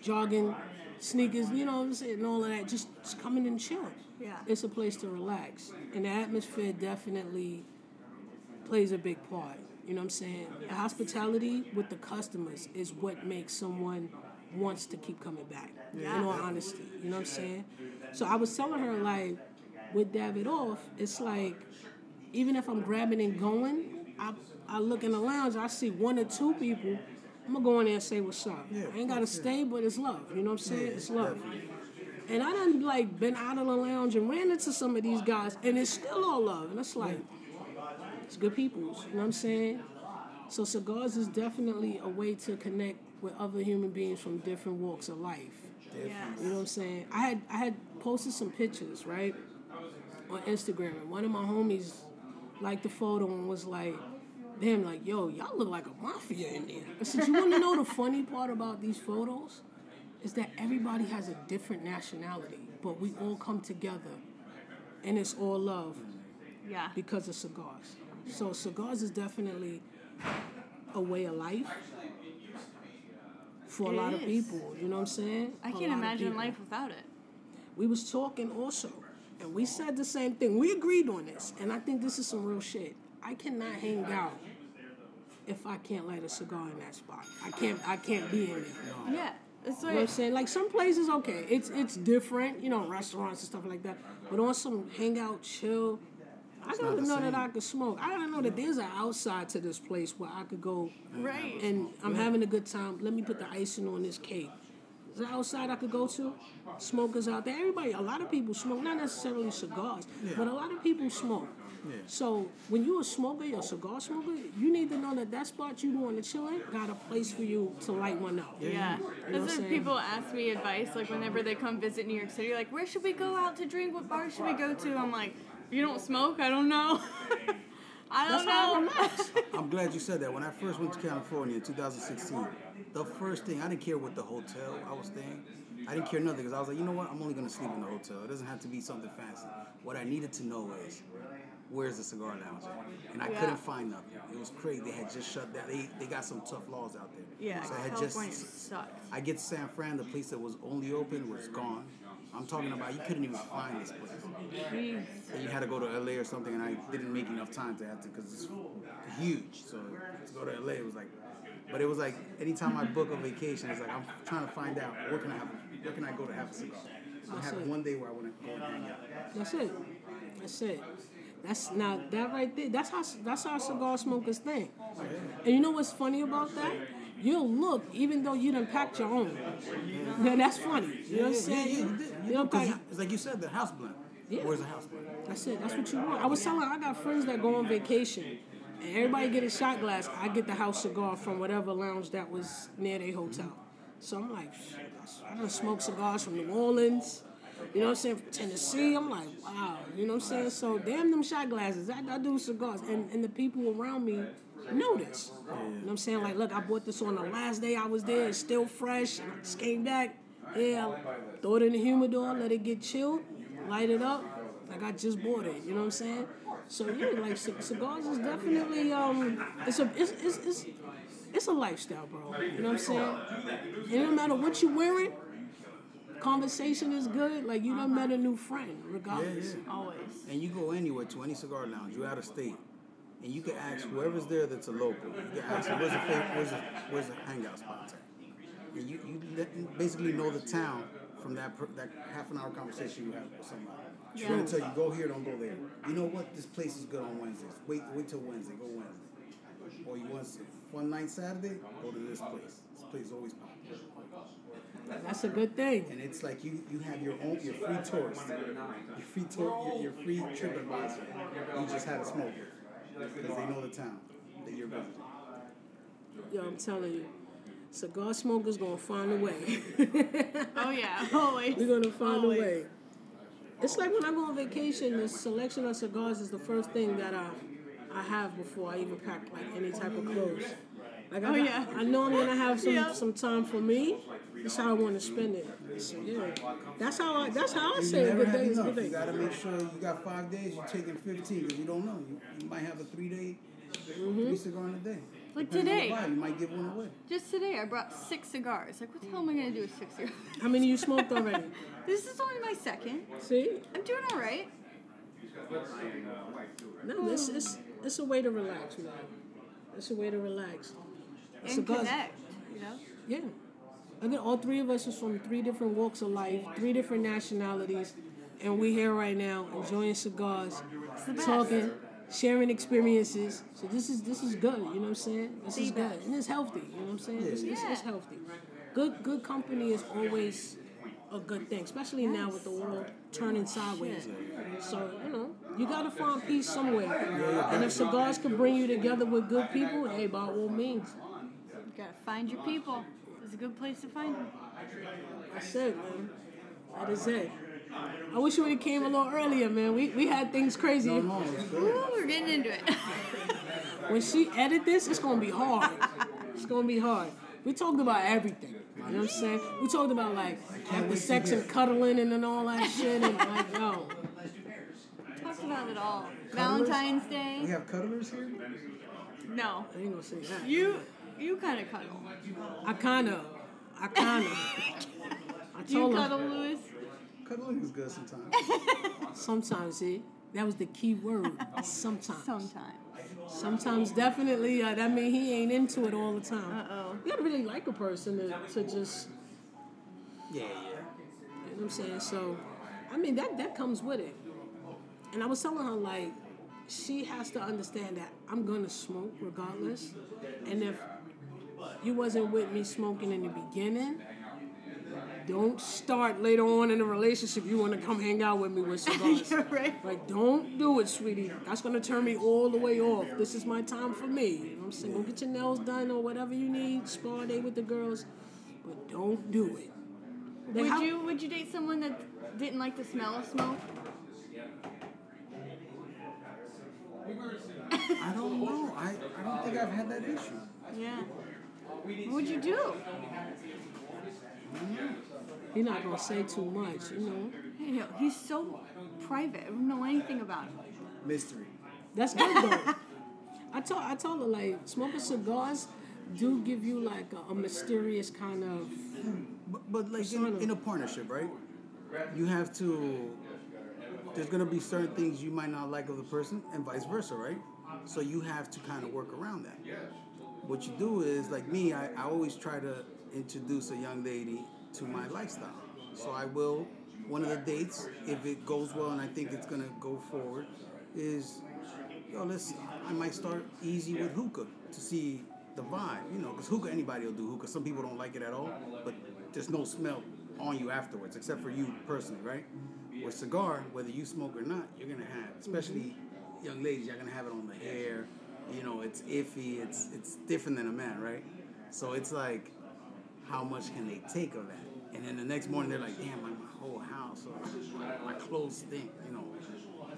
jogging, sneakers. You know what I'm saying? And all of that, just, just coming and chilling. Yeah. It's a place to relax, and the atmosphere definitely plays a big part. You know what I'm saying? The hospitality with the customers is what makes someone wants to keep coming back. In all honesty, you know what I'm saying? So I was telling her like, with David off, it's like, even if I'm grabbing and going, I I look in the lounge, I see one or two people. I'm gonna go in there and say what's up. Yeah, I ain't gotta stay, but it's love. You know what I'm saying? Yeah, it's love. definitely. And I done like been out of the lounge and ran into some of these guys, and it's still all love. And it's like, it's good peoples. You know what I'm saying? So cigars is definitely a way to connect with other human beings from different walks of life. Yes. You know what I'm saying? I had I had posted some pictures, right, on Instagram, and one of my homies liked the photo and was like, "Damn, like yo, y'all look like a mafia in there." I said, "You want to know the funny part about these photos? Is that everybody has a different nationality, but we all come together, and it's all love Yeah. because of cigars. So cigars is definitely a way of life for a It lot of people. You know what I'm saying? I A can't imagine life without it. We was talking also, and we said the same thing. We agreed on this, and I think this is some real shit. I cannot hang out if I can't light a cigar in that spot. I can't. I can't be in there. Yeah. It's You know what I'm saying? Like some places, okay, it's it's different, you know, restaurants and stuff like that. But on some hangout, chill, I gotta not the know that. I could smoke. I gotta know that there's an outside to this place where I could go right. and I'm having a good time. Let me put the icing on this cake. Is there outside I could go to? Smokers out there. Everybody, a lot of people smoke, not necessarily cigars, but a lot of people smoke. Yeah. So when you're a smoker, you're a cigar smoker, you need to know that that spot you going to chill in got a place for you to light one up. Yeah. You know That's when people ask me advice, like whenever they come visit New York City, like, where should we go out to drink? What bar should we go to? I'm like, you don't smoke? I don't know. I don't That's I know. relax. I'm glad you said that. When I first went to California in 2016, the first thing I didn't care what the hotel I was staying. I didn't care nothing because I was like, you know what? I'm only gonna sleep in the hotel. It doesn't have to be something fancy. What I needed to know is where's the cigar lounge at? And I Yeah. couldn't find nothing. It was crazy. They had just shut down. They they got some tough laws out there. Yeah, So I had California just sucks. I get to San Fran, the place that was only open was gone. I'm talking about you couldn't even find this place. And you had to go to LA or something, and I didn't make enough time to have to because it's huge. So to go to LA it was like, but it was like anytime I book a vacation, it's like I'm trying to find out where can I have, where can I go to have a cigar. So I have it. one day where I want to go and hang out. That's it. That's it. That's now that right there. That's how that's how cigar smokers think. Oh, and you know what's funny about that? You'll look even though you done packed your own. Now that's funny. You know what I'm saying? yeah, you did. You You know, Because it's like you said, the house blend. Yeah. Where's the house blend? That's it. That's what you want. I was telling. I got friends that go on vacation, and everybody get a shot glass. I get the house cigar from whatever lounge that was near their hotel. So I'm like, I done smoked cigars from New Orleans. You know what I'm saying? From Tennessee. I'm like, wow. You know what I'm saying? So damn them shot glasses. I, I do cigars, and and the people around me know this. You know what I'm saying? Like, look, I bought this on the last day I was there. It's still fresh. And I just came back. Yeah, throw it in the humidor, let it get chilled, light it up. Like I just bought it. You know what I'm saying? So yeah, like c- cigars is definitely um, it's a it's it's it's, it's a lifestyle, bro. You know what I'm saying? And no matter what you're wearing, conversation is good. Like you done uh-huh. met a new friend, regardless. Yeah, yeah. Always. And you go anywhere to any cigar lounge, you're out of state. and you can ask whoever's there that's a local. You can ask them, where's the fa- where's the, where's the hangout spot at? And you, you let- basically know the town from that per, that half an hour conversation you have with somebody. She's gonna tell you go here, don't go there. You know what? This place is good on Wednesdays. Wait, wait till Wednesday. Go Wednesday. Or you want one night Saturday? Go to this place. This place is always popping. That's a good thing. And it's like you, you have your own your free tourist, your free tour, your, your free trip advisor. You just had a smoke because they know the town that you're visiting. Yo, I'm telling you, cigar smokers gonna find a way. Oh yeah, always. We're gonna find Always. a way. It's like when I go on vacation, the selection of cigars is the first thing that I I have before I even pack like any type of clothes. Like I, Oh, got- yeah. I know I'm gonna have some Yeah. some time for me. That's how I want to spend it. So, yeah, that's how I that's how I say a good have day is a enough. good You day. gotta make sure you got five days. You're taking fifteen because you don't know. You, you might have a three day, three cigar in a day. Like Depending today. you might give one away. Just today, I brought six cigars. Like, what the hell am I gonna do with six cigars? How many you smoked already? this is only my second. See, I'm doing all right. no, this it's it's a way to relax, man. It's a way to relax. And Cigars- connect. You know. Yeah. And then all three of us is from three different walks of life, three different nationalities, and we're here right now enjoying cigars, the best. talking, sharing experiences. So this is this is good. You know what I'm saying? This The is good, best. and it's healthy. You know what I'm saying? It's, it's, it's healthy. Good good company is always a good thing, especially now with the world turning sideways. So you know you gotta find peace somewhere, and if cigars can bring you together with good people, hey, by all means. You gotta find your people. It's a good place to find them. I said, man. That is it. I wish we would have came a little earlier, man. We we had things crazy. No, no. Ooh, we're getting into it. When she edit this, it's gonna be hard. It's gonna be hard. We talked about everything. You know what I'm saying? We talked about like after sex and cuddling and then all that shit and like yo. Talked about it all. Valentine's Day. We have cuddlers here. No, I ain't gonna say that. you you kind of cuddle. I kinda, I kinda. I Do you told cuddle, her Louis? Cuddling is good sometimes. sometimes. See, that was the key word. Sometimes. Sometimes. Sometimes definitely. Uh, that mean he ain't into it all the time. Uh oh. You gotta really like a person to, to just, Yeah, yeah. you know what I'm saying? So, I mean, that, that comes with it. And I was telling her, like, she has to understand that I'm gonna smoke regardless. And if you wasn't with me smoking in the beginning, don't start later on in a relationship. You wanna come hang out with me with cigars. You're right. Like, don't do it, sweetie. That's gonna turn me all the way off. This is my time for me. You know what I'm saying? Go get your nails done or whatever you need. Spa day with the girls, but don't do it. Like, Would how- you would you date someone that didn't like the smell of smoke? I don't know. I, I don't think I've had that issue. Yeah. What would you do? Mm-hmm. You're not gonna say too much, you know. You know, he's so private. I don't know anything about him. Mystery. That's good though. I told I told her like smoking cigars do give you like a, a mysterious kind of hmm. But, but like in, Persona. in a partnership, right? You have to. There's gonna be certain things you might not like of the person, and vice versa, right? So you have to kind of work around that. What you do is, like me, I, I always try to introduce a young lady to my lifestyle. So I will. One of the dates, if it goes well and I think it's gonna go forward, is yo, let's. I might start easy with hookah to see the vibe, you know, because hookah anybody will do hookah. Some people don't like it at all, but there's no smell on you afterwards, except for you personally, right? With cigar, whether you smoke or not, you're gonna have, especially young ladies, you're gonna have it on the hair. You know, it's iffy. It's it's different than a man, right? So it's like, how much can they take of that? And then the next morning they're like, damn, my, my whole house, or my, my clothes stink. You know,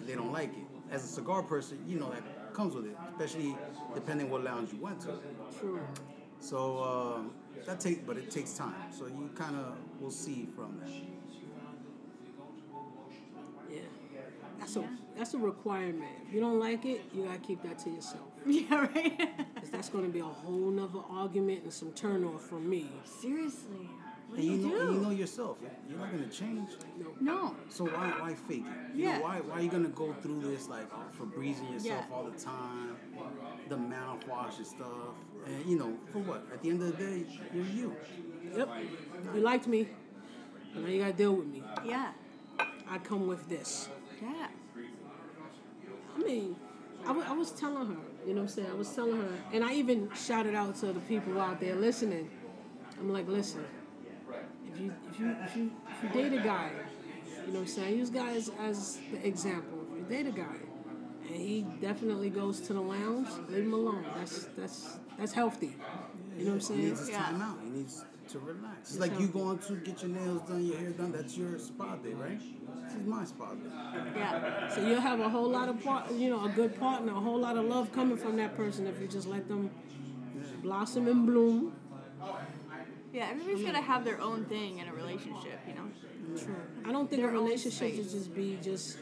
they don't like it. As a cigar person, you know that comes with it, especially depending what lounge you went to. true. So um, that take, but it takes time. So you kind of will see from that. That's a that's a requirement. If you don't like it, you gotta keep that to yourself. Yeah, right. Cause that's gonna be a whole nother argument and some turn off from me. Seriously. And you You know, and you know yourself. You're not gonna change. No. So why why fake it? You Yeah. know, why why are you gonna go through this like uh, for breezing yourself Yeah. all the time, the mouthwash and stuff, and you know for what? At the end of the day, you're you. Yep. You liked me. Now you gotta deal with me. Yeah. I come with this. Yeah. I mean, I was telling her, you know what I'm saying? I was telling her, and I even shouted out to the people out there listening. I'm like, listen, if you if you if you if you date a guy, you know what I'm saying? I Use guys as, the example. If you date a guy and he definitely goes to the lounge, leave him alone. That's that's that's healthy. You know what I'm He saying? needs his time out. He needs to relax. It's like you going to get your nails done, your hair done. That's your spa day, right? This is my spa day. Yeah. So you'll have a whole lot of part, you know, a good partner, a whole lot of love coming from that person if you just let them blossom and bloom. Yeah. Everybody's gotta have their own thing in a relationship, you know. True. I don't think Their a relationship should just be just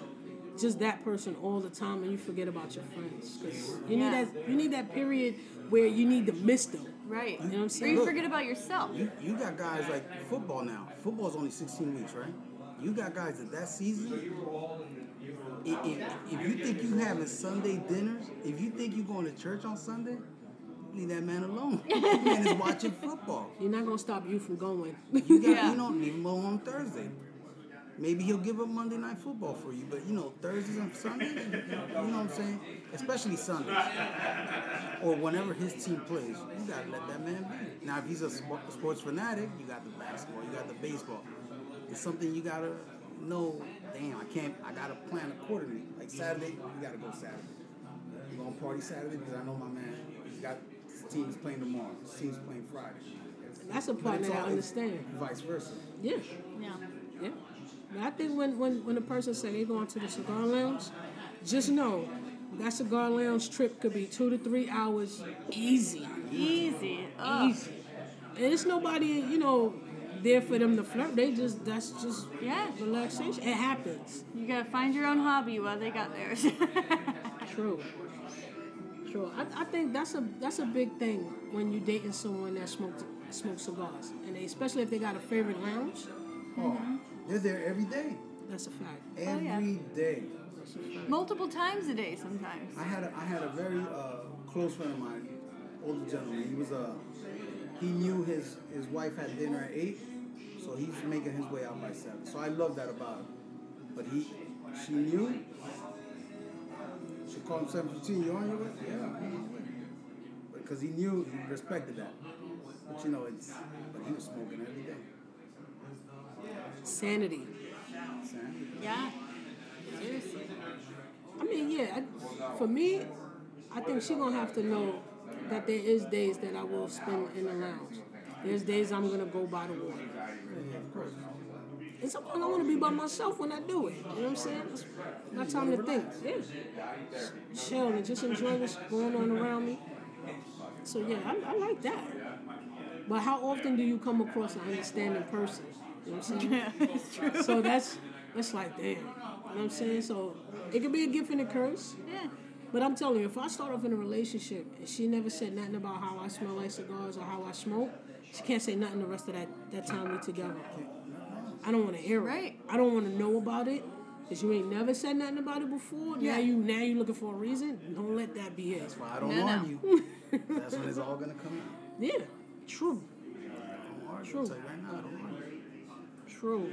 just that person all the time and you forget about your friends. 'Cause you need Yeah. that you need that period where you need to miss them. Right. You know what I'm saying Or saying? you forget about yourself. You you got guys like football now. Football's only 16 weeks, right? You got guys that that season. If, if, if you think you having Sunday dinners, if you think you going to church on Sunday, leave that man alone. That man is watching football. You're not gonna stop you from going. You got Yeah. you know leave him alone on Thursday. Maybe he'll give up Monday night football for you, but you know Thursdays and Sundays, you know what I'm saying? Especially Sundays or whenever his team plays, you gotta let that man be. Now, if he's a sports fanatic, you got the basketball, you got the baseball. It's something you gotta know. Damn, I can't. I gotta plan accordingly. Like Saturday, you gotta go Saturday. You gonna party Saturday because I know my man. He's got his team's playing tomorrow. His team's playing Friday. That's a But partner that all- understand. Vice versa. Yeah. Yeah. Yeah. But I think when, when, when a person say they going to the cigar lounge, just know that cigar lounge trip could be two to three hours easy. Easy. Ugh. Easy. And it's nobody, you know, there for them to flirt. They just that's just Yeah. relaxation. It happens. You gotta find your own hobby while they got theirs. True. True. I, I think that's a that's a big thing when you dating someone that smokes smokes cigars, and they, especially if they got a favorite lounge. Oh, they're there every day. That's a fact. Every yeah. day. That's a fact. Multiple times a day sometimes. I had a, I had a very uh, close friend of mine, older gentleman. He was uh, he knew his his wife had dinner at eight, so he's making his way out by seven. So I love that about him. But he, she knew. She called him seven fifteen. You on your way? Yeah, I'm on my way. Because he knew he respected that. But you know it's. But he was smoking every day. Sanity. Sam. Yeah. Seriously. I mean, yeah. I, for me, I think she gonna have to know that there is days that I will spend in the lounge. There's days I'm gonna go by the water. Yeah, of course. And sometimes I want to be by myself when I do it. You know what I'm saying? It's my time to think. Yeah. Chill and just enjoy what's going on around me. So yeah, I, I like that. But how often do you come across an understanding person? You know what I'm saying? Yeah, it's true. So that's that's like damn. You know what I'm saying? So it could be a gift and a curse. Yeah. But I'm telling you, if I start off in a relationship and she never said nothing about how I smell like cigars or how I smoke, she can't say nothing the rest of that, that time we together. I don't want to hear it. Right. I don't want to know about it. Cause you ain't never said nothing about it before. Yeah. Now you now you looking for a reason. Don't let that be it. Why I don't No, no. argue. That's when it's all gonna come out. Yeah, true, I don't argue. True. I'll tell you right now, I don't argue. true.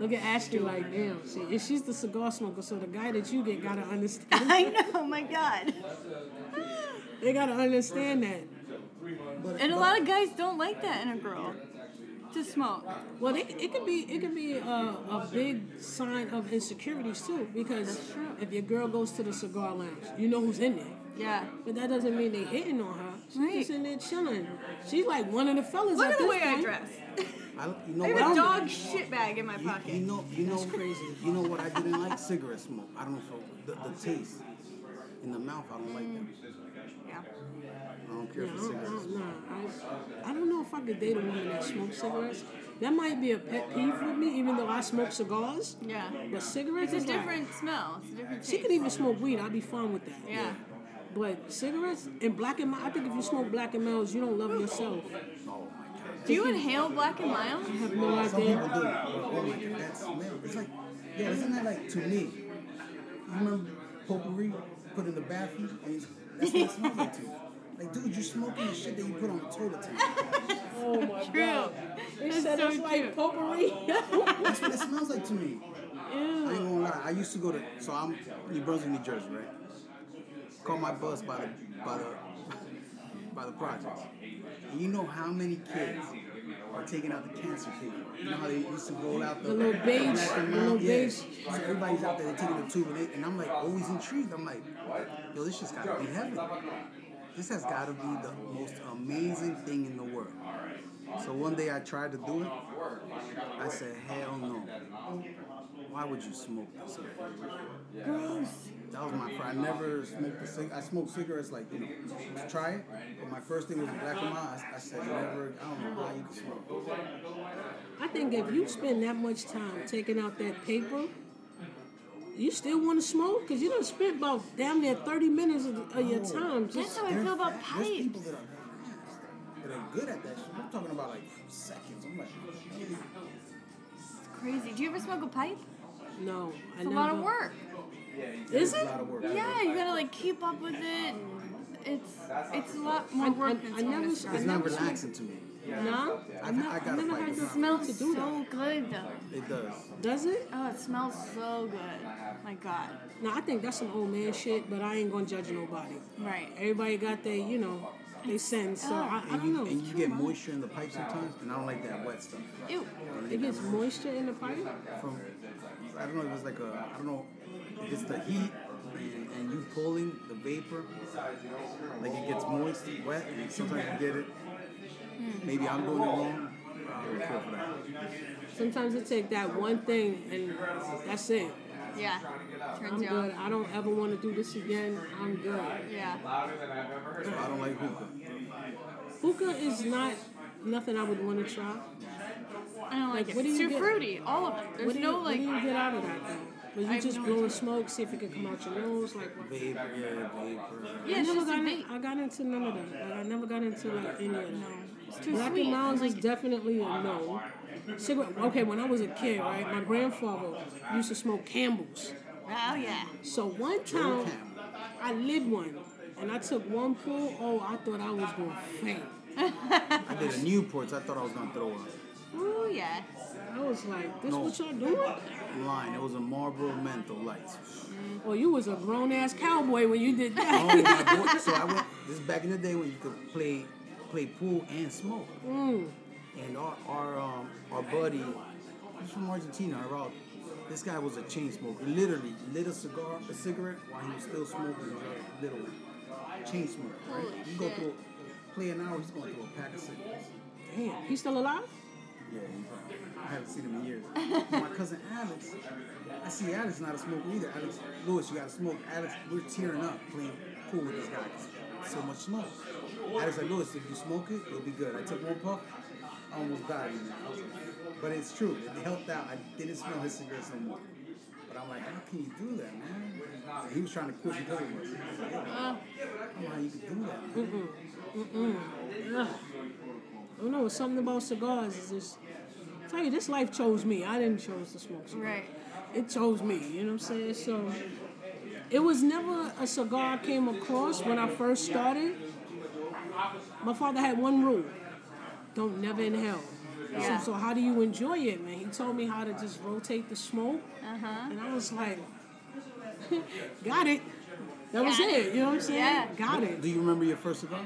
Look at Ashley like damn. See, if she's the cigar smoker, so the guy that you get gotta understand. I know, my God. they gotta understand that. But, And a but- lot of guys don't like that in a girl. To smoke. Well, it, it could be it could be a, a big sign of insecurities too, because if your girl goes to the cigar lounge, you know who's in there. Yeah. But that doesn't mean they hitting on her. She's Right. just in there chilling. She's like one of the fellas. Look at at the this way I dress. I, don't- you know I have what? a dog shit bag in my You, pocket. you know, you know, That's crazy. You know what I didn't like? Cigarette smoke. I don't know the, the taste in the mouth. I don't like that. Yeah. I don't care Yeah, I for don't, I cigarettes. don't, nah, I, I don't know if I could date a woman that smokes cigarettes. That might be a pet peeve with me, even though I smoke cigars. Yeah. But cigarettes It's a is like- different smell. It's a different taste. she could even smoke weed. I'd be fine with that. Yeah. But cigarettes and black and mild, I think if you smoke black and milds, you don't love yourself. Oh my God. Do you inhale black and mild? I have no Some idea. people do. Oh my god, that smell. It's like, yeah, isn't that like to me? You remember potpourri put in the bathroom? And that's what it smells like to you. Like, dude, you're smoking the shit that you put on the toilet tank. Oh my True. god. They That's said so it's like true. potpourri. That's what it smells like to me. Ew. I ain't gonna lie. I used to go to so I'm New Brunswick, New Jersey, right? Call my bus by the by the by the projects. And you know how many kids are taking out the cancer people. You know how they used to roll out the, The little beige- the little yeah. beige- So everybody's out there they're taking the tube and, they, and I'm like always intrigued. I'm like, yo, this just gotta be heaven. This has gotta be the most amazing thing in the world. So one day I tried to do it. I said, hell no. Why would you smoke this. Gross. That was my. I never smoked a cig. I smoked cigarettes like you know to try it. But my first thing was black and mild. I, I said never. I don't know how you can smoke. I think if you spend that much time taking out that paper, you still want to smoke? Because you done spent about damn near 30 minutes of, of your time That's how I feel about There's pipes. people that are fast, that are good at that shit. I'm talking about like seconds. I'm like, oh, really? It's crazy. Do you ever smoke a pipe? No, I It's a never. lot of work. Yeah, Is it? a lot of work. Yeah, you gotta like keep up with it. It's it's a lot more work I- than I smoking never- a It's I cigarette. not never relaxing to me. No, I've, I've- never, I got I've never had the smell to do that. so good though. It does. Does it? Oh, it smells so good. My God. No, I think that's some old man shit, but I ain't gonna judge nobody. Right. Everybody got their, you know, they sense. So oh, I, I And don't you know. and you get moisture in the pipe sometimes, and I don't like that wet stuff. Ew. It gets moisture in the pipe. From I don't know. It was like a I don't know. If it's the heat and, and you pulling the vapor, like it gets moist, wet, and sometimes you get it. Maybe I'm doing it wrong. I don't care for that. Sometimes it take that one thing and that's it. Yeah. Turns I'm good. on. I don't ever want to do this again. I'm good. Yeah. Louder than I've ever heard. I don't like hookah. Hookah is not nothing I would want to try. I don't like, Like, it. what do It's too get- fruity. All of it. There's What do you, no what do you get out of that though? But you have just no blowing idea. smoke, see if it can come out your nose, like. what? Vapor, yeah, vapor. Yeah, I never got in. I got into none of that. Like, I never got into like any of that. It's too Black sweet. and Miles Like, is definitely a no. Cigarette. Okay, when I was a kid, right, my grandfather used to smoke Camels. oh yeah. So one time, I lit one, and I took one pull. Oh, I thought I was gonna faint. I did a Newports. I thought I was gonna throw up. Oh yeah. I was like, "This No. what y'all doing?" I'm. It was a Marlboro Menthol Lights. Well, you was a grown ass cowboy when you did that. Oh that. my boy! So I went. This is back in the day when you could play play pool and smoke. mm. And our our um our buddy, he's from Argentina. Our this guy was a chain smoker. Literally lit a cigar, a cigarette while he was still smoking a little chain smoker. Right? Holy You go shit. through play an hour, he's going through a pack of cigarettes. Damn, he still alive? Yeah, he's, I haven't seen him in years. My cousin Alex, I see Alex not a smoker either. Alex, Lewis, you gotta smoke. Alex, we're tearing up playing pool with this guy. So much smoke. Alex like, Lewis, if you smoke it, it'll be good. I took one puff, I almost died in there. I was like, But it's true, it helped out. I didn't smell his cigarettes no more. But I'm like, how can you do that, man? And he was trying to quit because of us. I don't know how you could do that. man. Ugh. I don't know. Something about cigars. Is just I tell you, this life chose me. I didn't choose to smoke cigars. Right. It chose me. You know what I'm saying? So it was never a cigar I came across when I first started. My father had one rule: don't never inhale. Yeah. So, so how do you enjoy it, man? He told me how to just rotate the smoke, Uh huh. and I was like, got it. That was it. it. You know what I'm saying? Yeah. Got it. Do you remember your first cigar?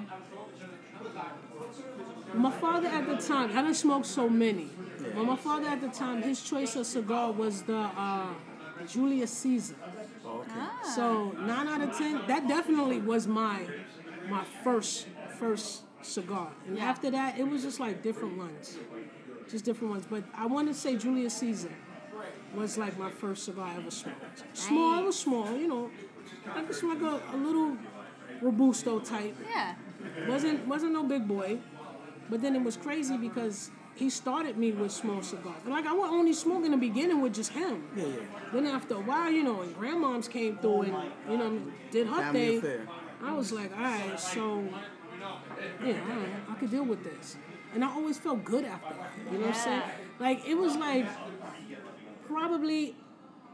My father at the time, I didn't smoke so many. But my father at the time, his choice of cigar was the uh, Julius Caesar. Oh, okay. Ah. So nine out of ten, that definitely was my my first first cigar. And Yeah. after that, it was just like different ones, just different ones. But I want to say Julius Caesar was like my first cigar I ever smoked. Small, it was small, you know. I could smoke a, a little robusto type. Yeah. wasn't wasn't no big boy, but then it was crazy because he started me with small cigars. And like I was only smoking in the beginning with just him. Yeah, yeah. Then after a while, you know, and grandmoms came through and you know did her Family thing. affair. I was like, all right, so yeah, all right, I could deal with this. and I always felt good after that. You know what I'm saying? Like it was like probably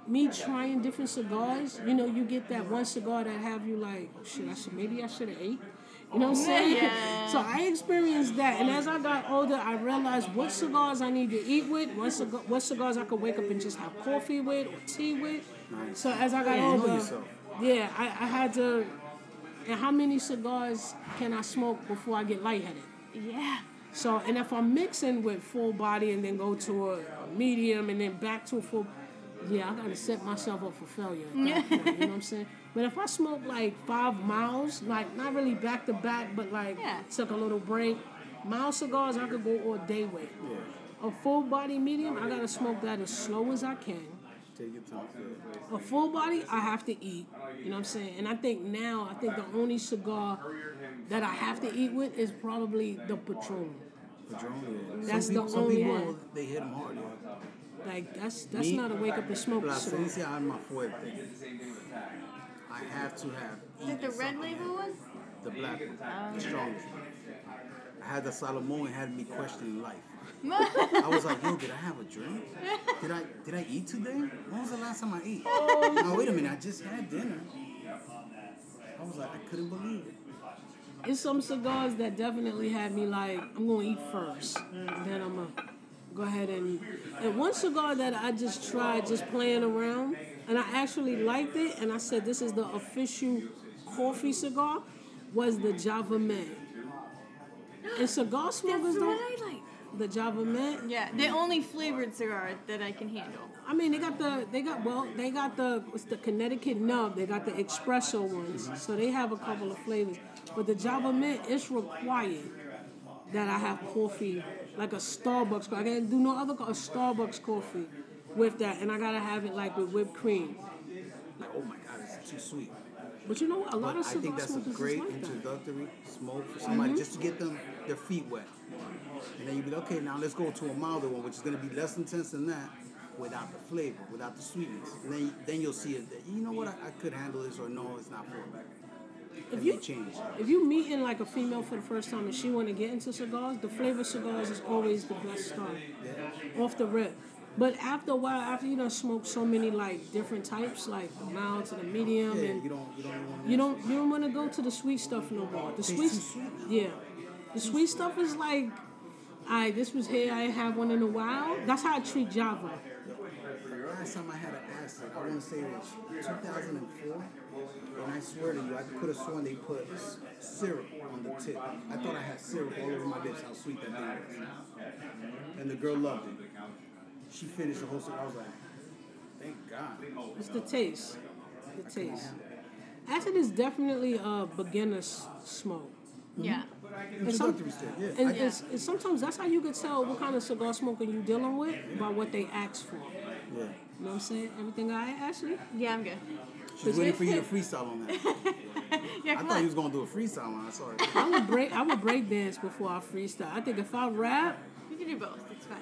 me trying different cigars. You know, you get that one cigar that have you like, oh shit, I should maybe I should have ate. You know what I'm saying? Yeah. So I experienced that, and as I got older, I realized what cigars I need to eat with, what, cigar, what cigars I could wake up and just have coffee with or tea with. So as I got Yeah, older, yeah, I, I had to. And how many cigars can I smoke before I get lightheaded? Yeah. So, and if I'm mixing with full body and then go to a, a medium and then back to a full, yeah, I gotta set myself up for failure. At that point, you know what I'm saying? But if I smoke like five miles, like not really back to back, but like Yeah. took a little break, mild cigars I could go all day with. A full body medium, I gotta smoke that as slow as I can. Take your time. A full body, I have to eat. You know what I'm saying? And I think now, I think the only cigar that I have to eat with is probably the Patron. Padron, yeah. That's some the people, some only people one. they hit them hard. Yeah. Like that's that's Me, not a wake up and smoke La cigar. esencia alma fuerte. I have to have. Is it the red label one? The black one, oh. the strongest. one. I had the Salomon and had me questioning life. I was like, yo, did I have a drink? Did I did I eat today? When was the last time I ate? Oh. Now wait a minute, I just had dinner. I was like, I couldn't believe it. It's some cigars that definitely had me like, I'm gonna eat first. Then I'm gonna go ahead and and one cigar that I just tried just playing around and I actually liked it and I said this is the official coffee cigar was the Java Mint. And cigar That's smokers don't I like. The Java Mint. Yeah, the only flavored cigar that I can handle. I mean, they got the they got well, they got the it's the Connecticut nub. They got the espresso ones, so they have a couple of flavors. But the Java Mint, it's required that I have coffee, like a Starbucks. I can't do no other co- a Starbucks coffee with that, and I gotta have it like with whipped cream. Like, oh my god, it's too sweet. But you know what? A lot But of I think that's a great is like that. introductory smoke for somebody Mm-hmm. just to get them their feet wet. And then you'd be like, okay, now let's go to a milder one, which is going to be less intense than that, without the flavor, without the sweetness. And then, then you'll see it. That, you know what? I, I could handle this, or no, it's not for me. If you change. if you meeting like a female for the first time and she want to get into cigars, the flavor cigars is always the best start off the rip. But after a while, after you done smoke so many like different types, like the mild to the medium, Yeah, and you don't, you don't want to. you don't you don't want to go to the sweet stuff no more. The sweet, sweet yeah, the sweet stuff is like, I this was here. I ain't had one in a while. That's how I treat Java. The last time I had an acid, I want to say it was 2004. And I swear to you, I could have sworn they put syrup on the tip. I thought I had syrup all over my lips, how sweet that thing was. And the girl loved it. She finished the whole thing. I was like, thank God. It's the taste, the taste. Acid is definitely a beginner's smoke. Yeah. And, some, yeah. and, I- it's, and sometimes that's how you can tell what kind of cigar smoker you're dealing with by what they ask for. yeah. You know what I'm saying? Everything I Ashley? Yeah, I'm good. She's waiting for you to freestyle on that. Yeah, I thought on. you was gonna do a freestyle when I saw it. I would break I would break dance before I freestyle. I think if I rap, We can do both. It's fine.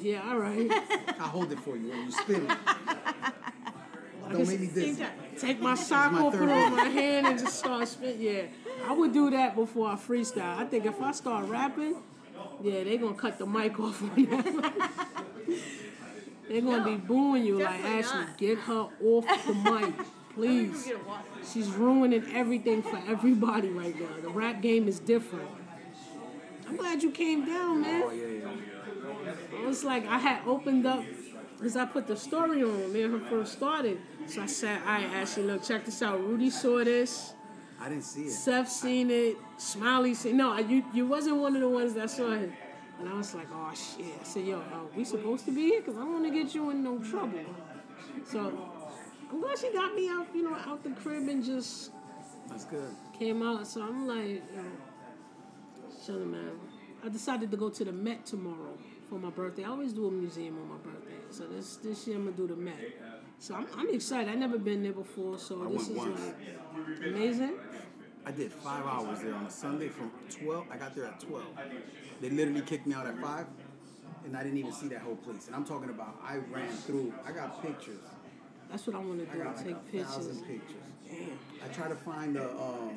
yeah, all right. I hold it for you when you spin it. Don't make me Same this. Take my sock my off, put it on my hand, and just start spit. Yeah, I would do that before I freestyle. I think if I start rapping, yeah, they gonna cut the mic off on that. They're gonna be booing you like Ashley, not. get her off the mic, please. Get a water. She's ruining everything for everybody right now. The rap game is different. I'm glad you came down, man. Oh yeah, yeah. It was like I had opened up because I put the story on when me her first started. So I said, all right, Ashley, look, check this out. Rudy saw this. I didn't see it. Seth seen it. Smiley seen No, you you wasn't one of the ones that saw it. And I was like, oh shit. I said, yo, are we supposed to be here? Because I don't want to get you in no trouble. So I'm glad she got me out, you know, out the crib and just That's good. came out. So I'm like, you know, chilling, man. I decided to go to the Met tomorrow for my birthday. I always do a museum on my birthday. So this this year I'm gonna do the Met. So I'm, I'm excited. I never been there before. So I this is once. like amazing. I did five hours there on a Sunday from 12. I got there at 12. They literally kicked me out at 5, and I didn't even see that whole place. And I'm talking about I ran through, I got pictures That's what I want to do. I got Take pictures. thousand pictures. Damn. I try to find the um,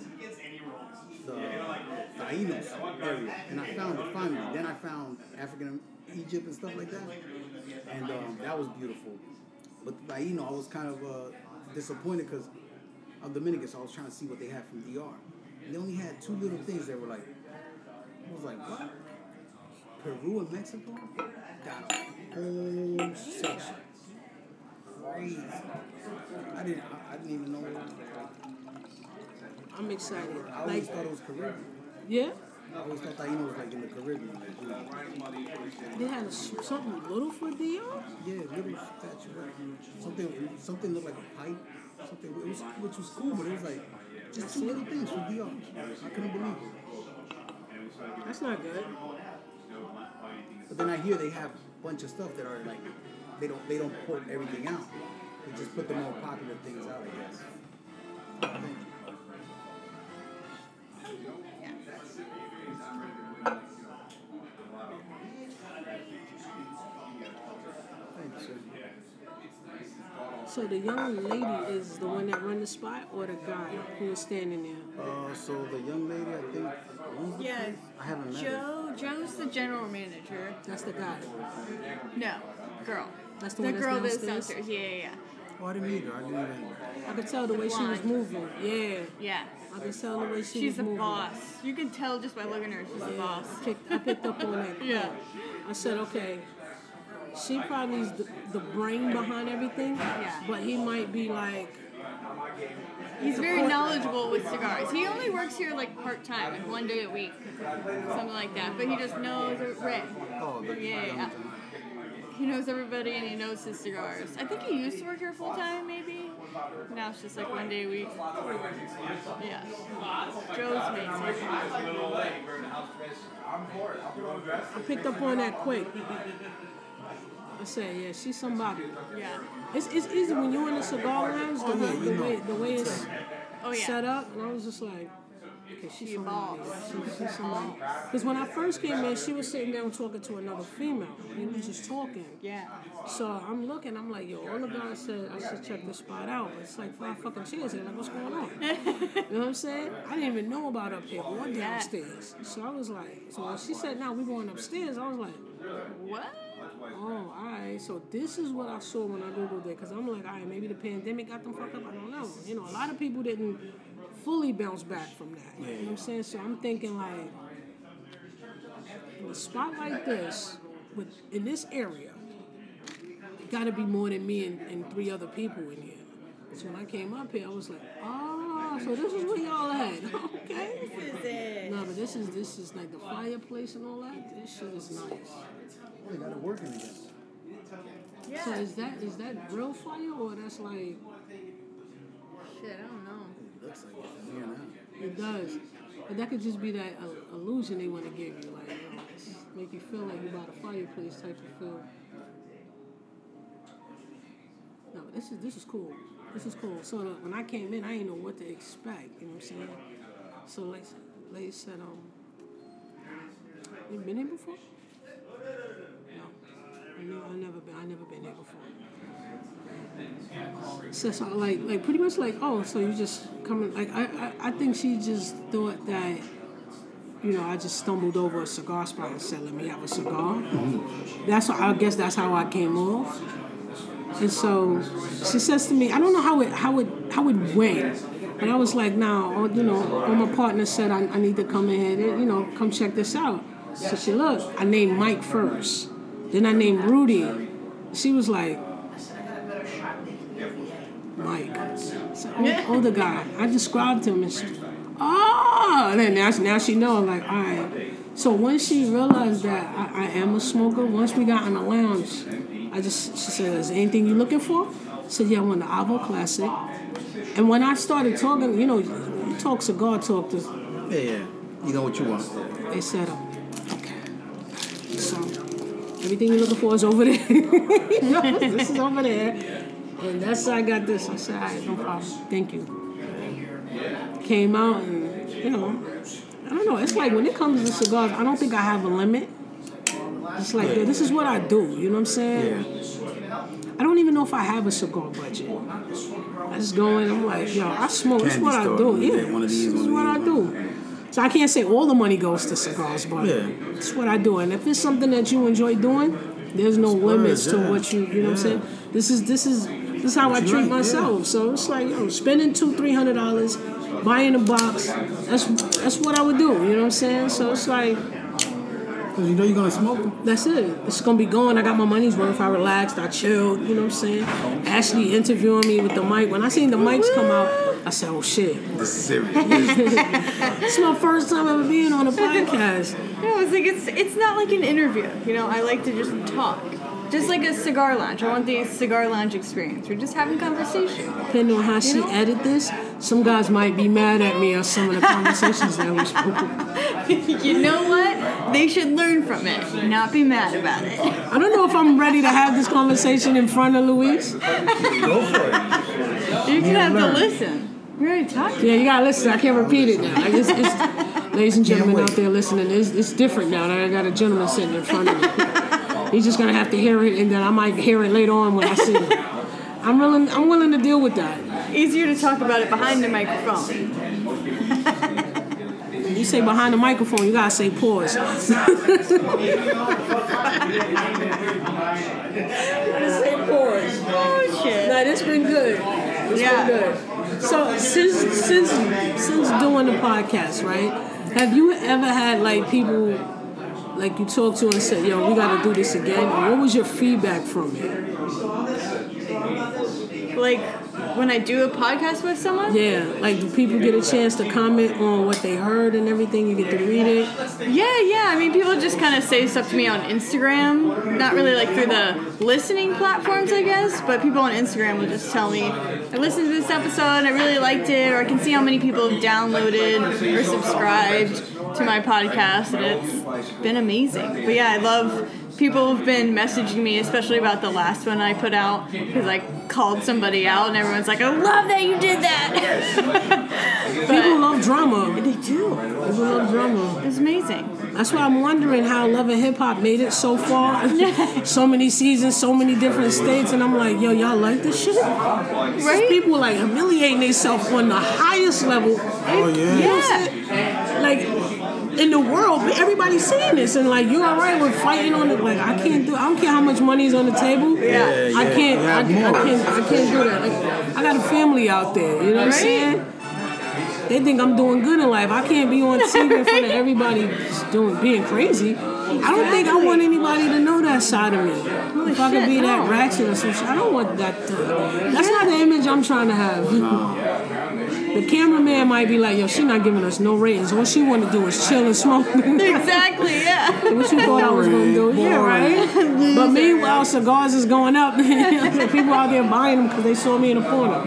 the Tainos area, and I found it finally. Then I found African Egypt and stuff like that, and um, that was beautiful. But the Taino, I was kind of uh, disappointed because I'm Dominican, so I was trying to see what they had from DR. And they only had two little things that were like, I was like, what? Peru and Mexico got a whole section. Crazy. I didn't. I, I didn't even know. I'm excited. I always Like, thought it was Caribbean. yeah, I always thought Taino was like in the Caribbean. Like, you know, they had a, something little for DR. yeah, little statue. Something. Something looked like a pipe. Something. Was, which was cool, but it was like just two little things from DR. I couldn't believe it. That's not good. But then I hear they have a bunch of stuff that are like they don't they don't put everything out. They just put the more popular things out, I guess. So the young lady is the one that run the spot, or the guy who was standing there. Uh, so the young lady, I think, owns Yeah. I haven't met her. Joe, Joe's the general manager. That's the guy. No, girl. That's the the one girl that's downstairs? downstairs. Yeah, yeah, Oh, I didn't meet her. I didn't even. I could tell the way she was moving. Yeah, yeah. I could tell the way she was moving. She's was the boss. You can tell just by looking at her. She's the Yeah, boss. I picked, I picked up on that. Yeah. I said, okay, she probably is the, the brain behind everything, Yeah. but he might be like, He's very knowledgeable with cigars. He only works here like part time, like one day a week, something like that. But he just knows it. Right. Oh, Yeah, yeah. He knows everybody and he knows his cigars. I think he used to work here full time, maybe. Now it's just like one day a week. Yeah. Joe's amazing. I picked up on that quick. I said, yeah, she's somebody. Yeah. It's, it's easy when you're in the cigar lounge, the, Oh, yeah, way, you the, know. way, the way it's Oh yeah. set up, and I was just like, okay, she's She a somebody. She, she's somebody. Because when I first came in, she was sitting down talking to another female. We was just talking. Yeah. So I'm looking, I'm like, yo, all the guys said I should check this spot out. But it's like five fucking chairs here. Like, what's going on? you know what I'm saying? I didn't even know about up here or downstairs. So I was like, so when she said, now we're going upstairs, I was like, What? Oh, all right. So this is what I saw when I Googled it. Because I'm like, all right, maybe the pandemic got them fucked up. I don't know. You know, a lot of people didn't fully bounce back from that. You know what I'm saying? So I'm thinking, like, in a spot like this, with in this area, got to be more than me and, and three other people in here. So when I came up here, I was like, oh, so this is where y'all at. Okay. This is it. No, but this is this is like the fireplace and all that. This shit is nice. Oh, they got it working again. Yeah. So is that is that real fire or that's like Shit, I don't know. It Looks like it from here now. it does? But that could just be that uh, illusion they want to give you, like you know, make you feel like you by the fireplace type of feel. No, but this is this is cool. This is cool. So the, when I came in, I didn't know what to expect. You know what I'm saying? So like, lady said, um, you been here before? No, I I never been. I never been here before. So, so like like pretty much like oh so you just coming like I, I I think she just thought that you know I just stumbled over a cigar spot and said let me have a cigar. That's I guess that's how I came off. And so she says to me, I don't know how it how it how it went, but I was like, now you know, all my partner said I, I need to come in here, you know, come check this out. So she looked, I named Mike first, then I named Rudy. She was like, Mike, so oh, old, older guy. I described him and she, oh, and then now, now she know, like, all right. So once she realized that I, I am a smoker, once we got in the lounge, I just, she said, is there anything you're looking for? I said, yeah, I want the Avo Classic. And when I started talking, you know, you talk cigar talk to, Yeah, yeah. You know what you want. they said, um, okay. So everything you're looking for is over there. You know, this is over there. And that's how I got this. I said, all right, no problem. Thank you. Came out and, you know, I don't know. It's like when it comes to cigars, I don't think I have a limit. It's like, yo, this is what I do. You know what I'm saying? I don't even know if I have a cigar budget. I just go in. I'm like, yo, I smoke. This is Candy what I do. Yeah, get one of this is what I do. So I can't say all the money goes to cigars, but Yeah. it's what I do. And if it's something that you enjoy doing, there's no limits to yeah. what you. You know what I'm saying? This is this is this is how I treat like, yeah. myself. So it's like yo, spending two three hundred dollars, buying a box. That's that's what I would do. You know what I'm saying? So it's like. Cause you know you're gonna smoke them. That's it. It's gonna be going. I got my money's worth. I relaxed. I chilled. You know what I'm saying? Ashley interviewing me with the mic. When I seen the mics come out, I said, "Oh shit!" This is serious. It's my first time ever being on a podcast. No, it's like it's it's not like an interview. You know, I like to just talk. Just like a cigar lounge. I want the cigar lounge experience. We're just having conversation. Depending on how she know? edit this, some guys might be mad at me on some of the conversations that we spoke. you know what? They should learn from it, not be mad about it. I don't know if I'm ready to have this conversation in front of Louise. Go for it. You can have learn. to listen. We already talked. Yeah, you gotta listen. I can't repeat it now. Like it's, it's, ladies and gentlemen out there listening, it's, it's different now that I got a gentleman sitting in front of me. He's just gonna have to hear it, and then I might hear it later on when I see it. I'm willing. I'm willing to deal with that. Easier to talk about it behind the microphone. You say behind the microphone, you gotta say pause. say pause. Oh shit. Nah, this been good. It's Yeah. been good. So since since since doing the podcast, right? Have you ever had like people like you talked to and said, "Yo, we got to do this again"? What was your feedback from it? Like when I do a podcast with someone? Yeah, like do people get a chance to comment on what they heard and everything? You get to read it. Yeah, yeah. I mean, people just kind of say stuff to me on Instagram. Not really like through the listening platforms, I guess, but people on Instagram will just tell me, I listened to this episode, I really liked it, or I can see how many people have downloaded or subscribed to my podcast, and it's been amazing. But yeah, I love people have been messaging me, especially about the last one I put out, because I called somebody out, and everyone's like, I love that you did that. People love drama. they do. People love drama. It's amazing. That's why I'm wondering how Love and Hip Hop made it so far. so many seasons, so many different states, and I'm like, yo, y'all like this shit? Right? People like humiliating themselves on the highest level. Oh yeah. Yeah. Like in the world, but everybody's seeing this, and like you're all right, we're fighting on it. Like I can't do. I don't care how much money is on the table. Yeah. I can't. You I, I can't. I can't do that. Like, I got a family out there. You know what I'm saying? They think I'm doing good in life. I can't be on TV in front of everybody doing being crazy. I don't think I want anybody to know that side of me. if I could shit, be that ratchet or some shit, I don't want that. To, that's not the image I'm trying to have. The cameraman might be like, "Yo, she not giving us no ratings. All she want to do is chill and smoke." Exactly, yeah. what you thought I was gonna do? Yeah, right. But meanwhile, cigars is going up. People out there buying them because they saw me in a corner.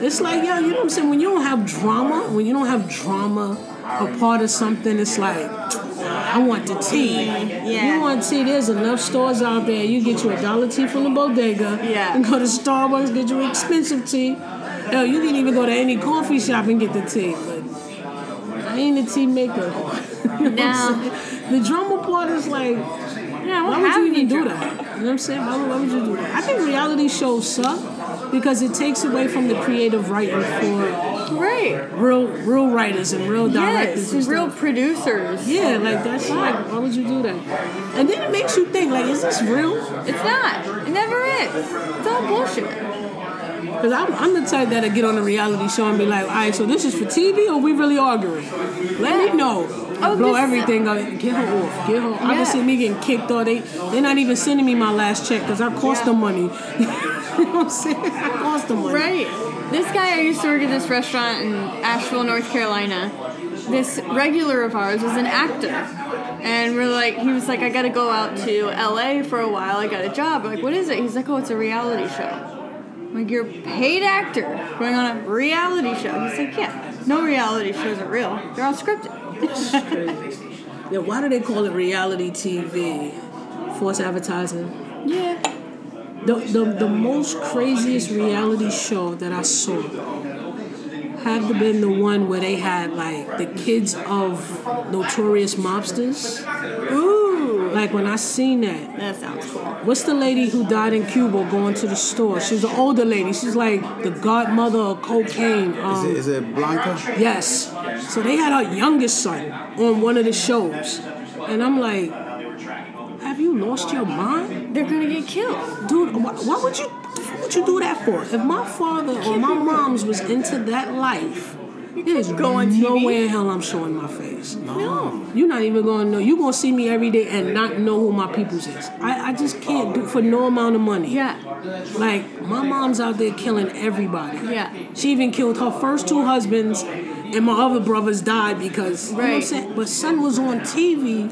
It's like, yo, you know what I'm saying? When you don't have drama, when you don't have drama, a part of something, it's like, I want the tea. Yeah. You want tea? There's enough stores out there. You get you a dollar tea from the bodega. Yeah. And go to Starbucks, get you expensive tea. Hell, you can even go to any coffee shop and get the tea. But I ain't a tea maker. You know. The drama part is like, Yeah, why would you even do that? You know what I'm saying? Why, why would you do that? I think reality shows suck because it takes away from the creative writing for Right. real, real writers and real directors Yes, and real stuff. producers. Yeah, like that's like, why would you do that? And then it makes you think, like, is this real? It's not. It never is. It's all bullshit. Because I'm, I'm the type that'll get on a reality show and be like, all right, so this is for TV or we really arguing? Let me know. Oh, Blow everything up. Get her off. Get her. I Yeah. can see me getting kicked off. They, they're not even sending me my last check because I cost them money. you know what I'm saying? I cost them money. Right. This guy I used to work at this restaurant in Asheville, North Carolina. This regular of ours was an actor. And we're like, he was like, I gotta go out to LA for a while. I got a job. We're like, what is it? He's like, oh, it's a reality show. Like, you're a paid actor going on a reality show. He's like, yeah, no reality shows are real. They're all scripted. Yeah, why do they call it reality TV? False advertising. yeah. The, the, the most craziest reality show that I saw had to been the one where they had like the kids of notorious mobsters. Ooh. Like Like when I seen that, That sounds cool. What's the lady who died in Cuba going to the store? She's an older lady. She's like the godmother of cocaine. Is Um, it, is it Blanca? yes. So they had her youngest son on one of the shows. And I'm like, have you lost your mind? They're gonna get killed. Dude, why, why would you what would you do that for? If my father or my mom's was into that life, there's go on no TV. way in hell I'm showing my face. No. You're not even gonna know. You're gonna see me every day and not know who my peoples is. I, I just can't do for no amount of money. Yeah. Like my mom's out there killing everybody. Yeah. She even killed her first two husbands, and my other brothers died because. You know what I'm Right. saying? But son was on TV,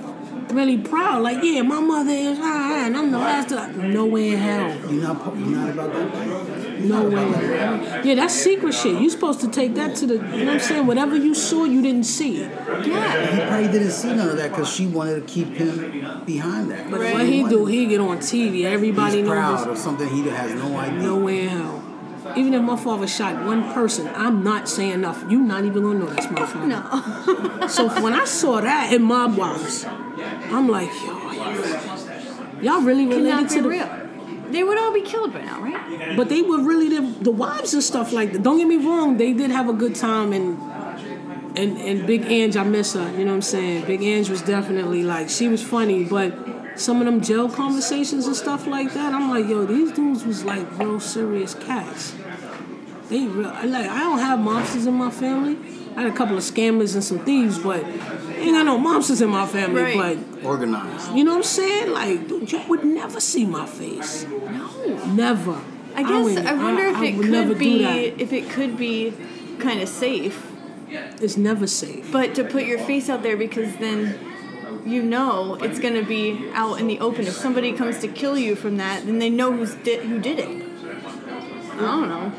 really proud. Like, yeah, my mother is, ah, ah, and I'm the last of. No way in hell. You're not, you're not about that life? No way. Yeah, that's secret shit. You supposed to take that to the. You know what I'm saying? Whatever you saw, you didn't see. Yeah. He probably didn't see none of that because she wanted to keep him behind that. But what he do, he get on TV. Everybody He's knows. proud of something he has no idea. No way in hell. Even if my father shot one person, I'm not saying nothing. You not even gonna know that's my father. No. So when I saw that in Mob Wives, I'm like, yo, y'all really related to the real. They would all be killed by now, right? But they were really the, the wives and stuff like that. Don't get me wrong, they did have a good time and and and Big Ange, I miss her. You know what I'm saying? Big Ange was definitely like she was funny, but some of them jail conversations and stuff like that, I'm like, yo, these dudes was like real serious cats. They real like I don't have mobsters in my family. I had a couple of scammers and some thieves, but ain't got no mobsters in my family. Right. But Organized. you know what I'm saying? Like, dude, you would never see my face. No. Never. I guess would- I, wonder I- if I it would never could be if it could be kind of safe, It's never safe. but to put your face out there because then you know it's gonna be out in the open. If somebody comes to kill you from that, then they know who's di- who did it. I don't know.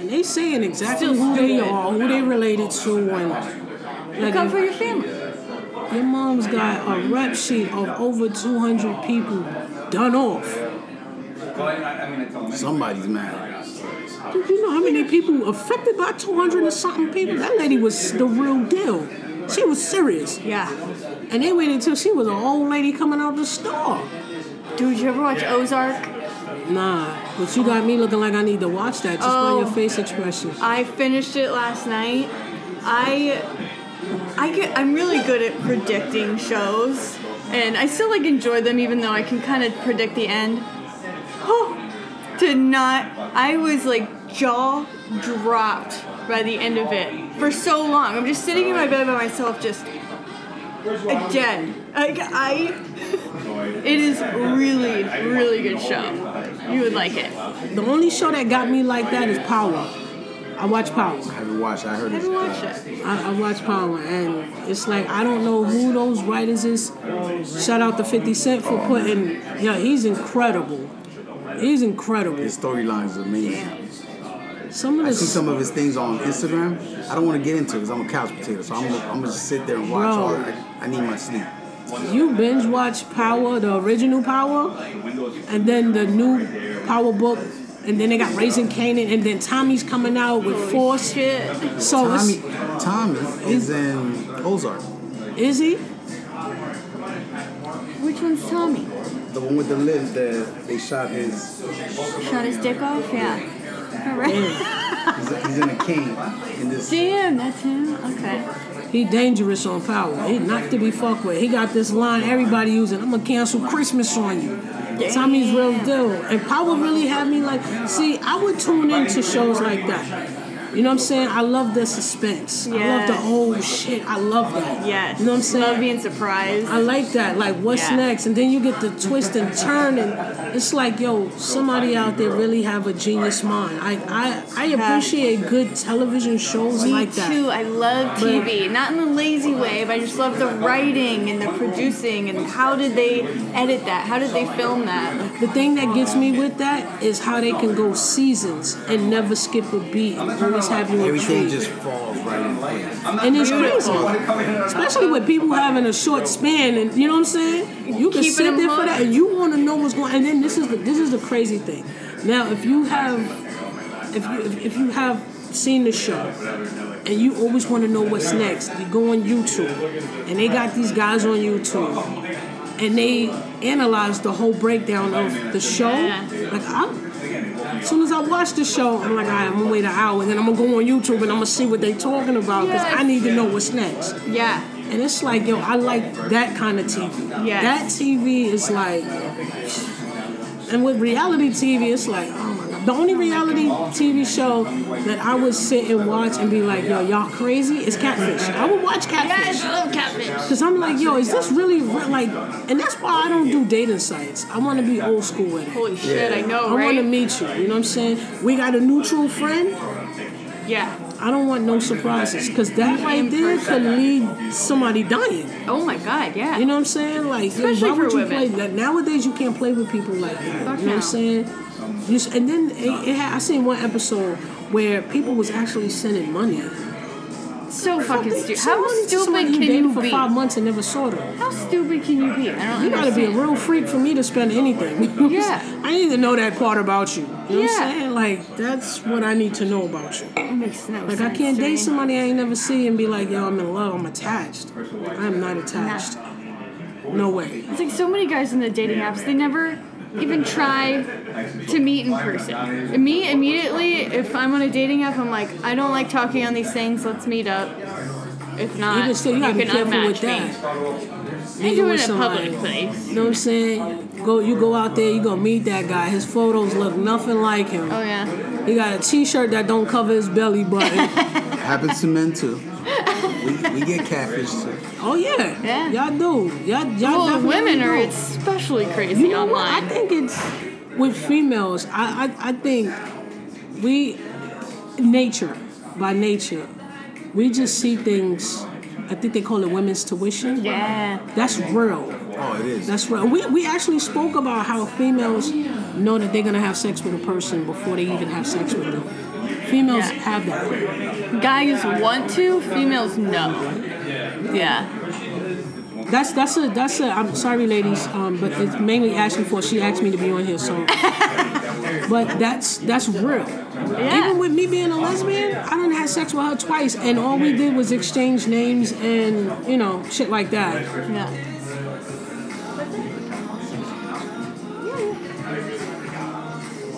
And they saying exactly Still who they are, who they related to, and like Come for your family. your mom's got a rep sheet of over 200 people done off. Somebody's mad. Do you know how many people affected by 200 and something people? That lady was the real deal. She was serious. Yeah. And they waited until she was an old lady coming out of the store. Dude, you ever watch Ozark? Nah, but you got me looking like I need to watch that just by your Oh. face expression. I finished it last night. I I get I'm really good at predicting shows and I still like enjoy them even though I can kind of predict the end. Oh, did not I was like jaw dropped by the end of it for so long. I'm just sitting in my bed by myself just dead. Like I it is really really good show. You would like it. The only show that got me like that is Power. I watch Power. I haven't watched. I heard I haven't watched it. I, I watch Power, and it's like I don't know who those writers is. Shout out to Fifty Cent for putting. Yeah, he's incredible. He's incredible. His storyline is amazing. Some of I see some of his things on Instagram. I don't want to get into it because I'm a couch potato, so I'm gonna, I'm gonna just sit there and watch Bro. all. I, I need my sleep. You binge watch Power, the original Power, and then the new Power book, and then they got Raising Kanan, and then Tommy's coming out with Force. Shit. So it's, Tommy, Tommy is in Ozark. is he? Which one's Tommy? The one with the lid that they shot his. Shot his dick off? Yeah. All right. He's, he's in a cane in this. Damn, that's him. Okay. He dangerous on Power. He not to be fucked with. He got this line everybody using. I'm gonna cancel Christmas on you. Tommy's real deal. And Power really had me like, see, I would tune into shows like that. You know what I'm saying? I love the suspense. I love the oh shit. I love that. Yes. You know what I'm saying? Love being surprised. I like that. Like, what's Yeah. next? And then you get the twist and turn, and it's like, yo, somebody out there really have a genius mind. I I, I appreciate good television shows Me like that. too. I love TV. Not in a lazy way, but I just love the writing and the producing and how did they edit that? How did they film that? The thing that gets me with that is how they can go seasons and never skip a beat always have you Everything intrigued. just falls right in place. and it's crazy, especially with people having a short span, and you know what I'm saying. You can Keeping sit there for that, and you want to know what's going. On. And then this is the this is the crazy thing. Now, if you have, if you if, if you have seen the show, and you always want to know what's next, you go on YouTube, and they got these guys on YouTube, and they analyze the whole breakdown of the show. Like I, as soon as I watch the show, I'm like, all right, I'm gonna wait an hour, and then I'm gonna go on YouTube and I'm gonna see what they're talking about because Yeah. I need to know what's next. Yeah. And it's like, yo, I like that kind of TV. Yes. That TV is like, and with reality TV, it's like, oh. The only reality TV show that I would sit and watch and be like, yo, y'all crazy is Catfish. I would watch Catfish. Yes, I love catfish. Cause I'm like, yo, is this really re- like? And that's why I don't do dating sites. I want to be old school with it. Holy shit, I know, I want to meet you. You know what I'm saying? We got a neutral friend. Yeah. I don't want no surprises, cause that right there could lead somebody dying. Oh my god, yeah. You know what I'm saying? Like, Especially why would you women. play that? Nowadays, you can't play with people like that. Fuck you know what. I'm saying? You, and then it, it had, I seen one episode where people was actually sending money. so fucking stupid. How stupid can you for be? five months and never saw them. How stupid can you be? I don't You gotta be a real freak for me to spend anything. Yeah. I need to know that part about you. You know what Yeah. I'm saying? Like, that's what I need to know about you. It makes no Like, sense. I can't date somebody I ain't never see and be like, yo, I'm in love, I'm attached. I am not attached. No way. It's like so many guys in the dating apps, they never even try to meet in person. Me, immediately, if I'm on a dating app, I'm like, I don't like talking on these things, let's meet up. If not, Even still, you gotta be can careful with unmatch me. that. I Meeting do it in a somebody. public place. You know what I'm saying? Go, you go out there, you gonna meet that guy. His photos look nothing like him. Oh yeah. He got a T-shirt that don't cover his belly button. Happens to men too. We, we get catfish oh yeah, Yeah. y'all do. Y'all, y'all Well, definitely women are do. especially crazy You know what? I think it's with females. I, I I think we nature by nature, we just see things. I think they call it women's tuition. Yeah. That's real. Oh, it is. That's real. We, we actually spoke about how females know that they're gonna have sex with a person before they even have sex with them. Females Yeah. have that. Guys want to, females no. Yeah. That's that's a that's a. I'm sorry, ladies, um, but it's mainly Ashley for she asked me to be on here, so. but that's that's real. Yeah. Even with me being a lesbian, I don't have sex with her twice, and all we did was exchange names and you know shit like that. Yeah.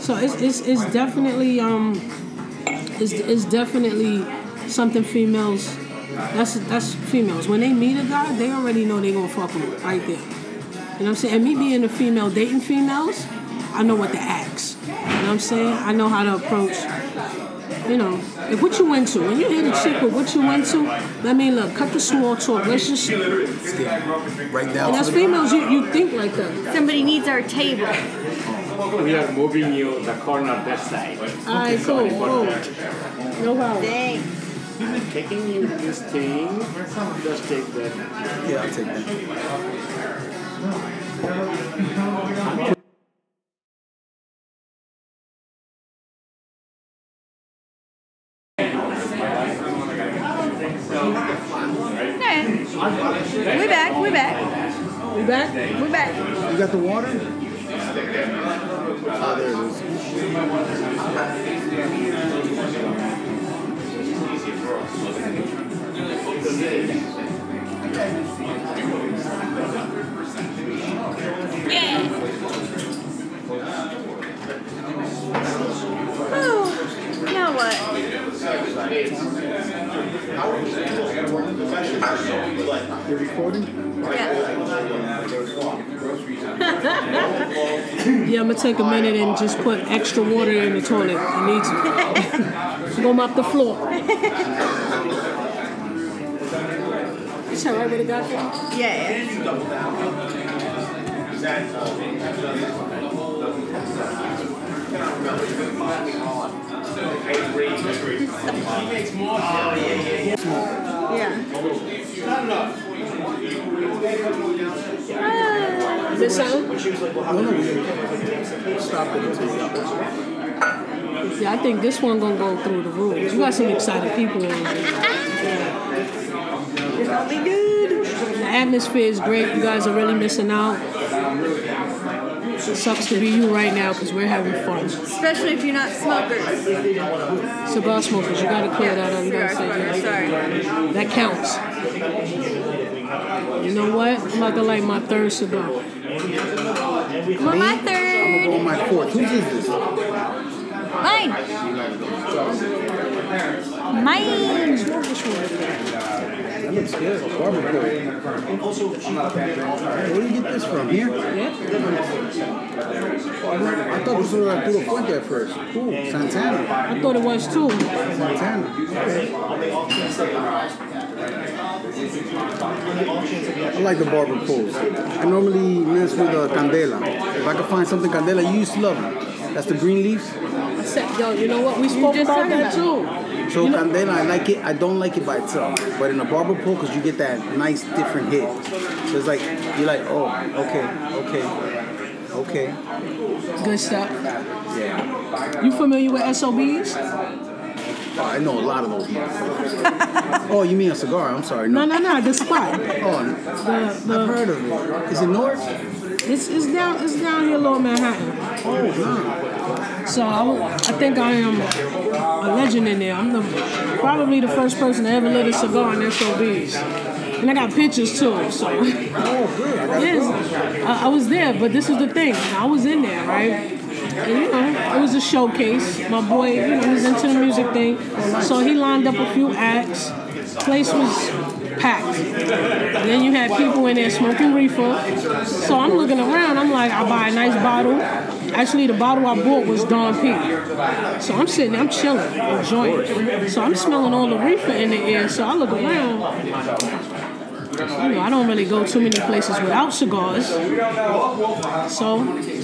So it's it's, it's definitely um, it's, it's definitely something females. That's that's females. When they meet a guy, they already know they gonna fuck him right there. You know what I'm saying? And me being a female dating females, I know what to ask. You know what I'm saying? I know how to approach. You know, if what you into. When you hit a chick with what you into, let me look. Cut the small talk. Let's just. And Right down as females, you, you think like that. Somebody needs our table. We are moving you the corner that side. All right, cool, sorry cool. No problem. Thanks. Taking you this thing, just take that. Yeah, I'll take that. Okay. We back, we're back, We're back? we back. You got the water? Oh, there it is. Yeah. Now what? You recording? Yeah. Yeah, I'm gonna take a minute and just put extra water in the toilet. I need to. Go mop the floor. Is that right with the guy? Yeah. Yeah. Is it sound? No, no, we stop it until you got one. Yeah, I think this one gonna go through the rules. You got some excited people on here. Probably good. The atmosphere is great. You guys are really missing out. It sucks to be you right now because we're having fun. Especially if you're not smokers. Cigar smokers, you gotta clear that up. You gotta say that. sorry. That counts. You know what? I'm about to light my third cigar. Well, my I'm gonna third. go on my fourth. Whose is this? Mine. Mine. That looks good. Where do you get this from? Here? Yeah. I thought this was Arturo Fuente at first. Cool. Santana. I thought it was too. Santana. Okay. I like the barber poles. I normally mess with uh, Candela. If I can find something Candela, you used to love them. That's the green leaves. I said, yo, you know what? We spoke just about that too. So You know- Candela, I like it. I don't like it by itself. But in a barber pole, because you get that nice different hit. So it's like, you're like, oh, okay, okay, okay. Good stuff. Yeah. You familiar with SOBs? Oh, I know a lot of those oh, you mean a cigar? I'm sorry. No, No. no, no. The spot. Oh, The, the, I've heard of it. Is it North? it's, it's down it's down here, Lower Manhattan. Oh, no. So I think I am a legend in there. I'm the probably the first person to ever lit a cigar in SOBs. And I got pictures too. So Oh. I yes, I, I was there. But this is the thing. I was in there, right? And you know, it was a showcase. My boy, you know, he's into the music thing. So he lined up a few acts. Place was packed. And then you had people in there smoking reefer. So I'm looking around. I'm like, I'll buy a nice bottle. Actually, the bottle I bought was Don P. So I'm sitting there, I'm chilling, enjoying. So I'm smelling all the reefer in the air. So I look around. You know, I don't really go too many places without cigars. So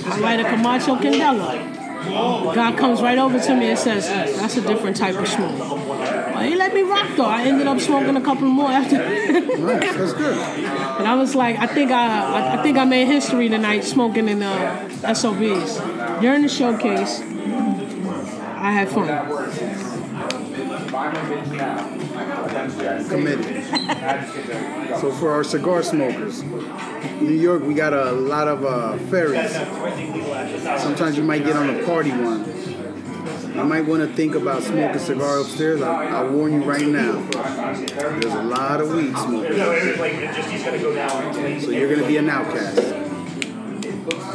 I light a Camacho Candela. Guy comes right over to me and says, "That's a different type of smoke." He let me rock though. I ended up smoking a couple more after. Nice. That's good. And I was like, I think I, I, I think I made history tonight smoking in uh, SOBs. During the showcase, I had fun. Committed. so for our cigar smokers, New York, we got a lot of uh, ferries. Sometimes you might get on a party one. You might want to think about smoking a cigar upstairs. I, I warn you right now. There's a lot of weed smokers. up there. So you're gonna be an outcast.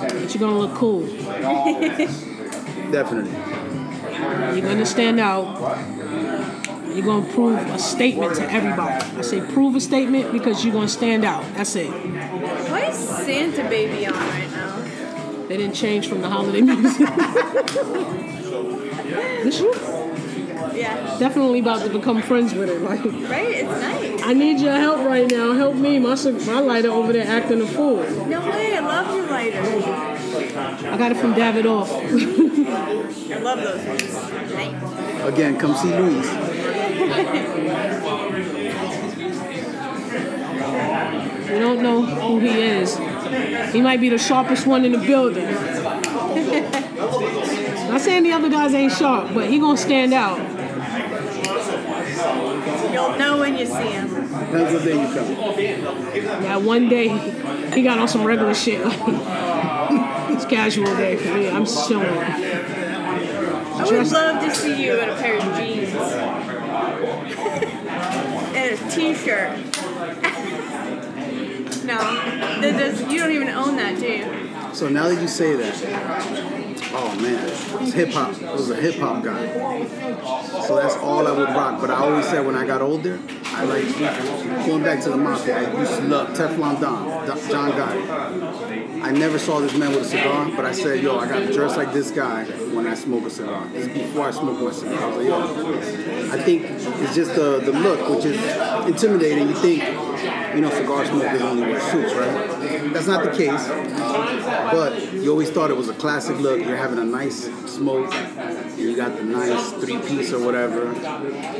But you're gonna look cool. Definitely. You're gonna stand out. You're gonna prove a statement to everybody. I say prove a statement because you're gonna stand out. That's it. Why is Santa Baby on right now? They didn't change from the holiday music. this you? Yeah. Definitely about to become friends with it. Like, Right? It's nice. I need your help right now. Help me. My my lighter over there acting a fool. No way. I love your lighter. I got it from Davidoff. I love those ones. Nice. Again, come see Luis. We don't know who he is. He might be the sharpest one in the building. Not saying the other guys ain't sharp, but he gonna stand out. You'll know when you see him. Depends what day you come. Yeah, one day he got on some regular shit. it's casual day for me. I'm chilling. I would love to see you in a pair of jeans. and a t-shirt. no, that does, you don't even own that, do you? So now that you say that, oh man, it's hip hop. I was a hip hop guy. So that's all I would rock. But I always said when I got older, I like going back to the mafia. I used to love Teflon Don, John Gotti. I never saw this man with a cigar, but I said, yo, I got to dress like this guy when I smoke a cigar. This is before I smoke my cigar. I was like, yo, I think it's just the, the look, which is intimidating. You think, you know, cigar smokers only wear suits, right? That's not the case. But you always thought it was a classic look. You're having a nice smoke, and you got the nice three piece or whatever.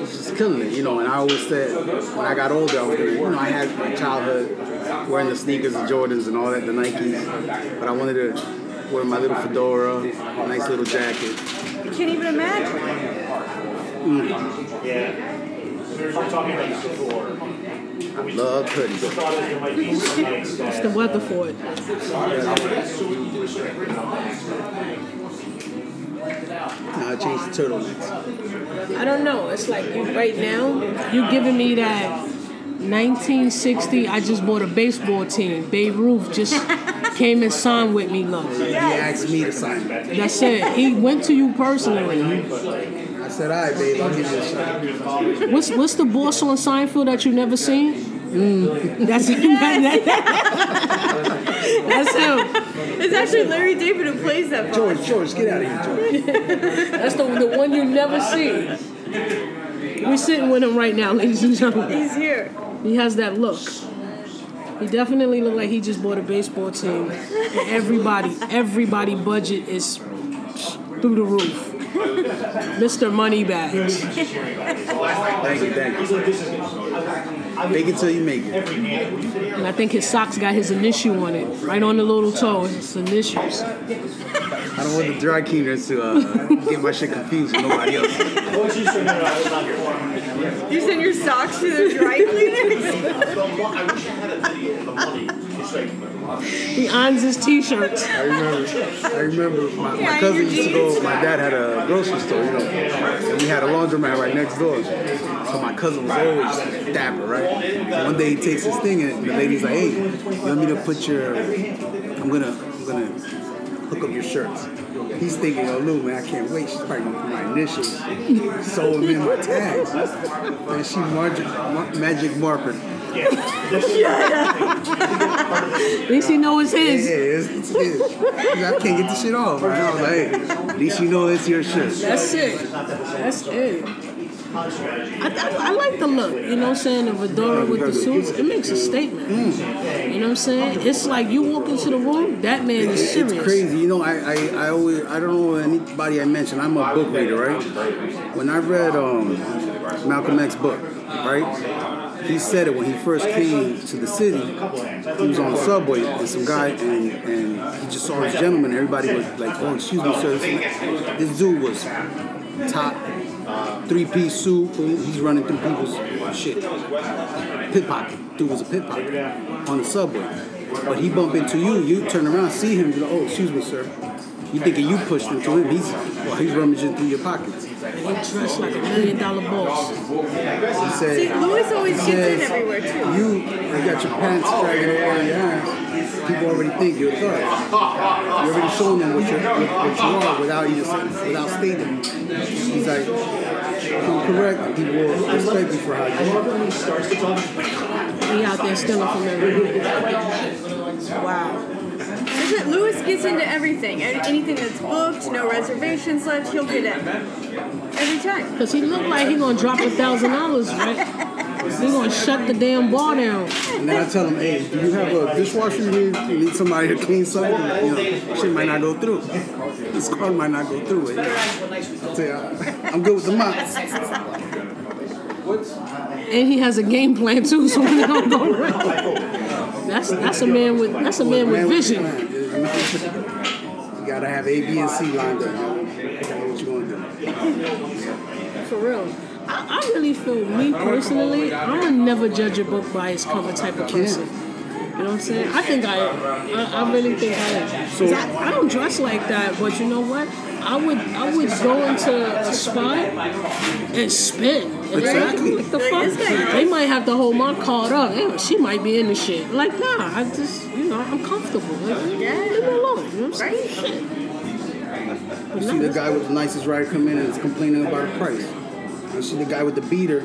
It's just killing it, you know. And I always said when I got older, I was gonna, you know, I had my childhood wearing the sneakers, the Jordans, and all that, the Nikes. But I wanted to wear my little fedora, nice little jacket. I can't even imagine. Mm. I love hoodies. It's the weather for it. Now I changed to turtlenecks. I don't know. It's like you right now, you giving me that 1960, I just bought a baseball team. Babe Ruth just came and signed with me, look. He asked me to sign it. That's it. He went to you personally. I said, all right, babe, I'll give you a shot. What's what's the boss on Seinfeld that you've never seen? Mm. That's That's him. It's actually Larry David who plays that part. George, George, get out of here, George. That's the, the one you never see. We're sitting with him right now, ladies and gentlemen. He's here. He has that look. He definitely looked like he just bought a baseball team. Everybody, everybody budget is through the roof. Mr. Moneybags. Thank you, thank you. Make it till you make it. And I think his socks got his initial on it, right on the little toe. It's initials. I don't want the dry cleaners to uh, get my shit confused with nobody else. You send your socks to the dry cleaners? He irons his t-shirts. I remember, I remember my, my cousin used to go, my dad had a grocery store, you know, and we had a laundromat right next door. So my cousin was always dapper, right? One day he takes his thing and the lady's like, hey, you want me to put your, I'm gonna, I'm gonna hook up your shirts. He's thinking, oh, Lou, man, I can't wait. She's probably gonna put my initials, them in my tags. And she magic, magic marker. At least he know it's Yeah, his. it's, it's his. I can't get the shit off. Man. I was like, hey, at least you know it's your shit. That's it. That's it. I, I, I like the look, you know what I'm saying? The fedora with the suits, it makes a statement. You know what I'm saying? It's like you walk into the room, that man is serious. It's crazy. You know, I, I, I always, I don't know anybody I mentioned. I'm a book reader, right? When I read um, Malcolm X's book, right? He said it when he first came to the city. He was on the subway and some guy, and, and he just saw this gentleman. And everybody was like, "Oh, excuse me, sir." This dude was top three piece suit. He's running through people's shit. Pickpocket. Dude was a pickpocket on the subway. But he bump into you, you turn around, see him, you're like, oh, excuse me, sir. You thinking you pushed into him? He's well, he's rummaging through your pockets. He dressed like a million dollar boss. He said, See, Louis always gets in everywhere too. You, you got your pants dragging over your ass. People already think you're a thug. You're already showing them what, you're, what, you are without even without stating. He's like, I'm correct. People will respect you for how you are. He out there stealing from everybody. Wow. Isn't Louis gets into everything. Anything that's booked, no reservations left, he'll get in. Every time. Because he looked like he going to drop a thousand dollars, right? He going to shut the damn bar down. And then I tell him, hey, do you have a dishwasher? You need, you need somebody to clean something? You know, shit might not go through. This card might not go through it. I tell you, I'm good with the mops. And he has a game plan too, so when it don't go wrong. That's that's a man with that's a man with vision. You gotta have A, B, and C lined up. What you gonna do? For real. I, I really feel me personally, I'm gonna never judge a book by its cover type of person. You know what I'm saying? I think I. I, I really think I am. 'Cause I, I don't dress like that, but you know what? I would I would go into a spot and spin. And Exactly. Like, the fuck? They might have to hold my card up. Hey, she might be in the shit. Like, nah, I just, you know, I'm comfortable. Like, leave me alone. You know what I'm saying? Shit. You see the guy with the nicest ride come in and is complaining about the price. You see the guy with the beater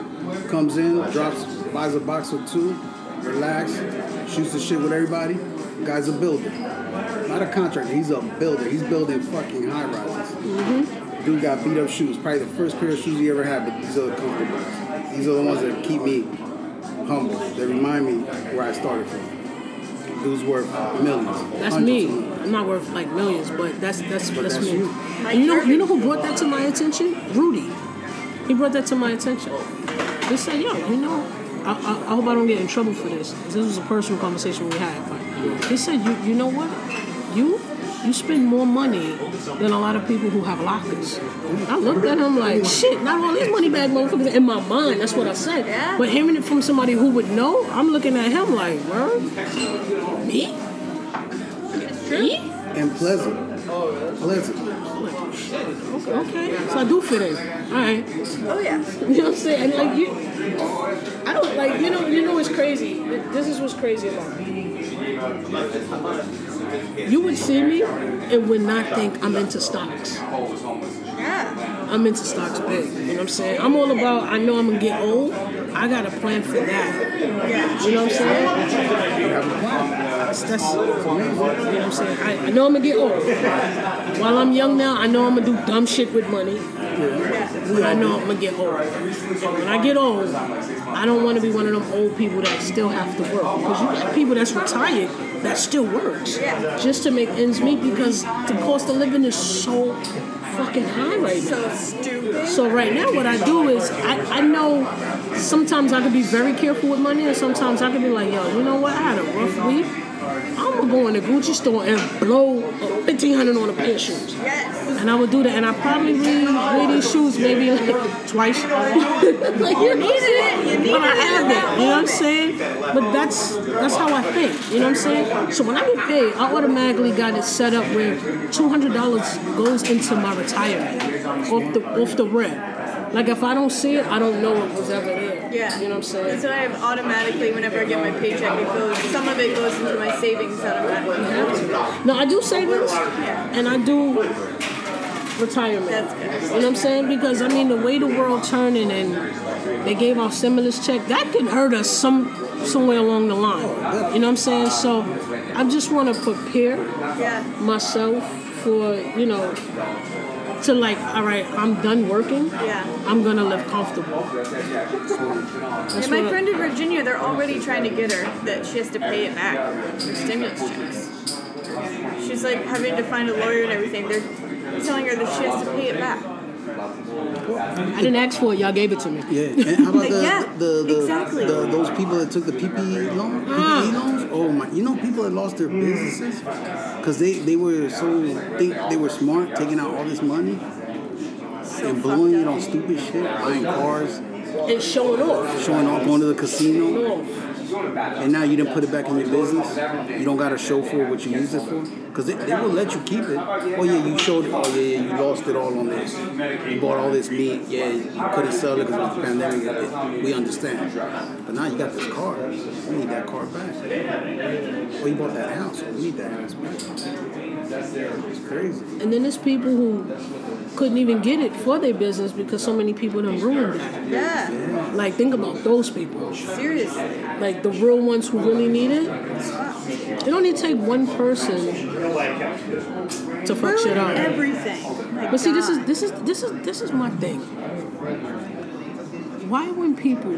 comes in, drops, buys a box or two, relax, shoots the shit with everybody. Guy's a builder. Not a contractor, he's a builder. He's building fucking high rises. Mm-hmm. Dude got beat up shoes. Probably the first pair of shoes he ever had, but these are the comfortable. Ones. These are the ones that keep me humble. They remind me where I started from. Dude's worth millions. That's me. I'm not worth like millions, but that's that's that's, that's me. you. And you know you know who brought that to my attention? Rudy. He brought that to my attention. He said, "Yo, you know, I, I, I hope I don't get in trouble for this. This was a personal conversation we had, but he said, you you know what, you." You spend more money than a lot of people who have lockers. I looked at him like, shit, not all these money bag motherfuckers in my mind. That's what I said. Yeah. But hearing it from somebody who would know, I'm looking at him like, word? Me? Me? And pleasant. Pleasant. shit. Okay, so I do fit in. All right. Oh yeah. You know what I'm saying? And like you, I don't like you know you know what's crazy. This is what's crazy about me. You would see me and would not think I'm into stocks. Yeah. I'm into stocks big. You know what I'm saying? I'm all about. I know I'm gonna get old. I got a plan for that. Yeah. You know what I'm saying? That's, that's, you know what I'm saying? I, I know I'm gonna get old. While I'm young now, I know I'm gonna do dumb shit with money. But I know I'm gonna get old. And when I get old, I don't want to be one of them old people that still have to work. Because you got people that's retired that still works just to make ends meet because the cost of living is so fucking high right now. So stupid. So right now, what I do is I, I know sometimes I can be very careful with money, and sometimes I can be like, yo, you know what? I had a rough week. I'm gonna go in the Gucci store and blow fifteen hundred on a pair of shoes. Yes. And I would do that, and I probably wear, these shoes maybe like twice. like you needed it. You needed but I have it. that You know what I'm saying? But that's that's how I think. You know what I'm saying? So when I get paid, I automatically got it set up where two hundred dollars goes into my retirement off the off the rip. Like if I don't see it, I don't know it was ever there. Yeah. You know what I'm saying? So I have automatically, whenever I get my paycheck, it goes. Some of it goes into my savings automatically. No, I do savings, and I do retirement. That's good. You know what I'm saying? Because I mean, the way the world turning and they gave our stimulus check, that could hurt us some somewhere along the line. You know what I'm saying? So I just want to prepare Yeah. myself for you know to like, all right, I'm done working. Yeah. I'm gonna live comfortable. And my friend in Virginia, they're already trying to get her that she has to pay it back, her stimulus checks. She's like having to find a lawyer and everything. They're telling her that she has to pay it back. I didn't ask for it. Y'all gave it to me. Yeah, and how about the, Yeah, the, the, exactly. the those people that took the PPE loan, PPE ah. loans? Oh my! You know people that lost their businesses because they they were so think they were smart, taking out all this money and blowing it on stupid shit, buying cars, And showing off. showing off, going to the casino, Off. And now you didn't put it back in your business. You don't got to show for what you use it for because they, they will let you keep it. Oh yeah, you showed it. Oh yeah, yeah, you lost it all on this. You bought all this meat. Yeah, you couldn't sell it because of the pandemic. It- we understand. But now you got this car. We need that car back. Oh, you bought that house. We need that house back. It's crazy. And then there's people who couldn't even get it for their business because so many people done ruined it. Yeah. Like, think about those people. Seriously. Like, the real ones who really need it. It only take one person to fuck shit up. everything. But see, this is this is this is this is my thing. Why, when people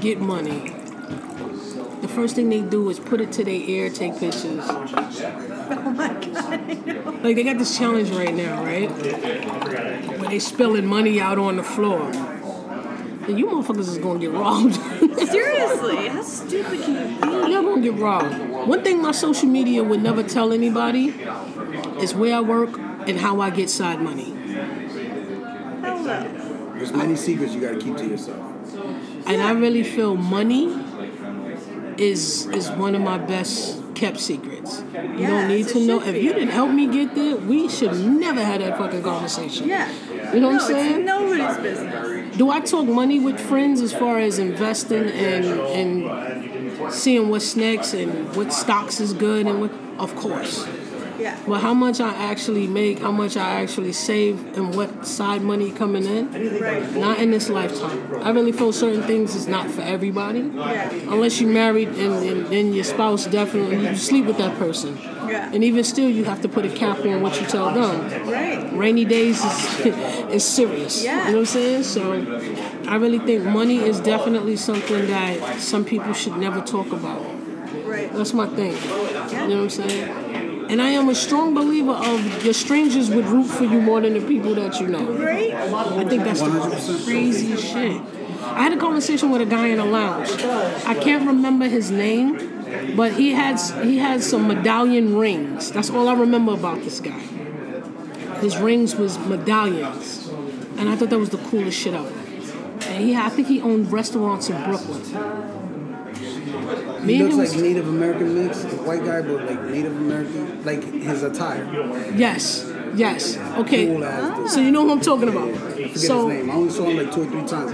get money, the first thing they do is put it to their ear, take pictures. Oh my God. Like they got this challenge right now, right? Where they spilling money out on the floor. And you motherfuckers is gonna get robbed. Seriously, how stupid can you be? You're gonna get robbed. One thing my social media would never tell anybody is where I work and how I get side money. Hell no. There's many secrets you got to keep to yourself. And I really feel money is is one of my best kept secrets. You Yeah, don't need to know. If you didn't help me get there, we should never have that fucking conversation. Yeah. You know what I'm saying? Nobody's business. Do I talk money with friends as far as investing and and seeing what's next and what stocks is good and what? Of course. Yeah. But how much I actually make, how much I actually save, and what side money coming in, Right. not in this lifetime. I really feel certain things is not for everybody. Yeah. Unless you're married and, and, and your spouse definitely, you sleep with that person. Yeah. And even still, you have to put a cap on what you tell them. Right. Rainy days is, is serious. Yeah. You know what I'm saying? So I really think money is definitely something that some people should never talk about. Right. That's my thing. You know what I'm saying? And I am a strong believer of your strangers would root for you more than the people that you know. Right. I think that's the craziest shit. I had a conversation with a guy in a lounge. I can't remember his name, but he had he had some medallion rings. That's all I remember about this guy. His rings was medallions, and I thought that was the coolest shit ever. And he, I think he owned restaurants in Brooklyn. Me He looks like Native American mix, white guy, but like Native American, like his attire. Yes. Yes. Okay. Cool. So you know who I'm talking about. Forget So his name. I only saw him like two or three times.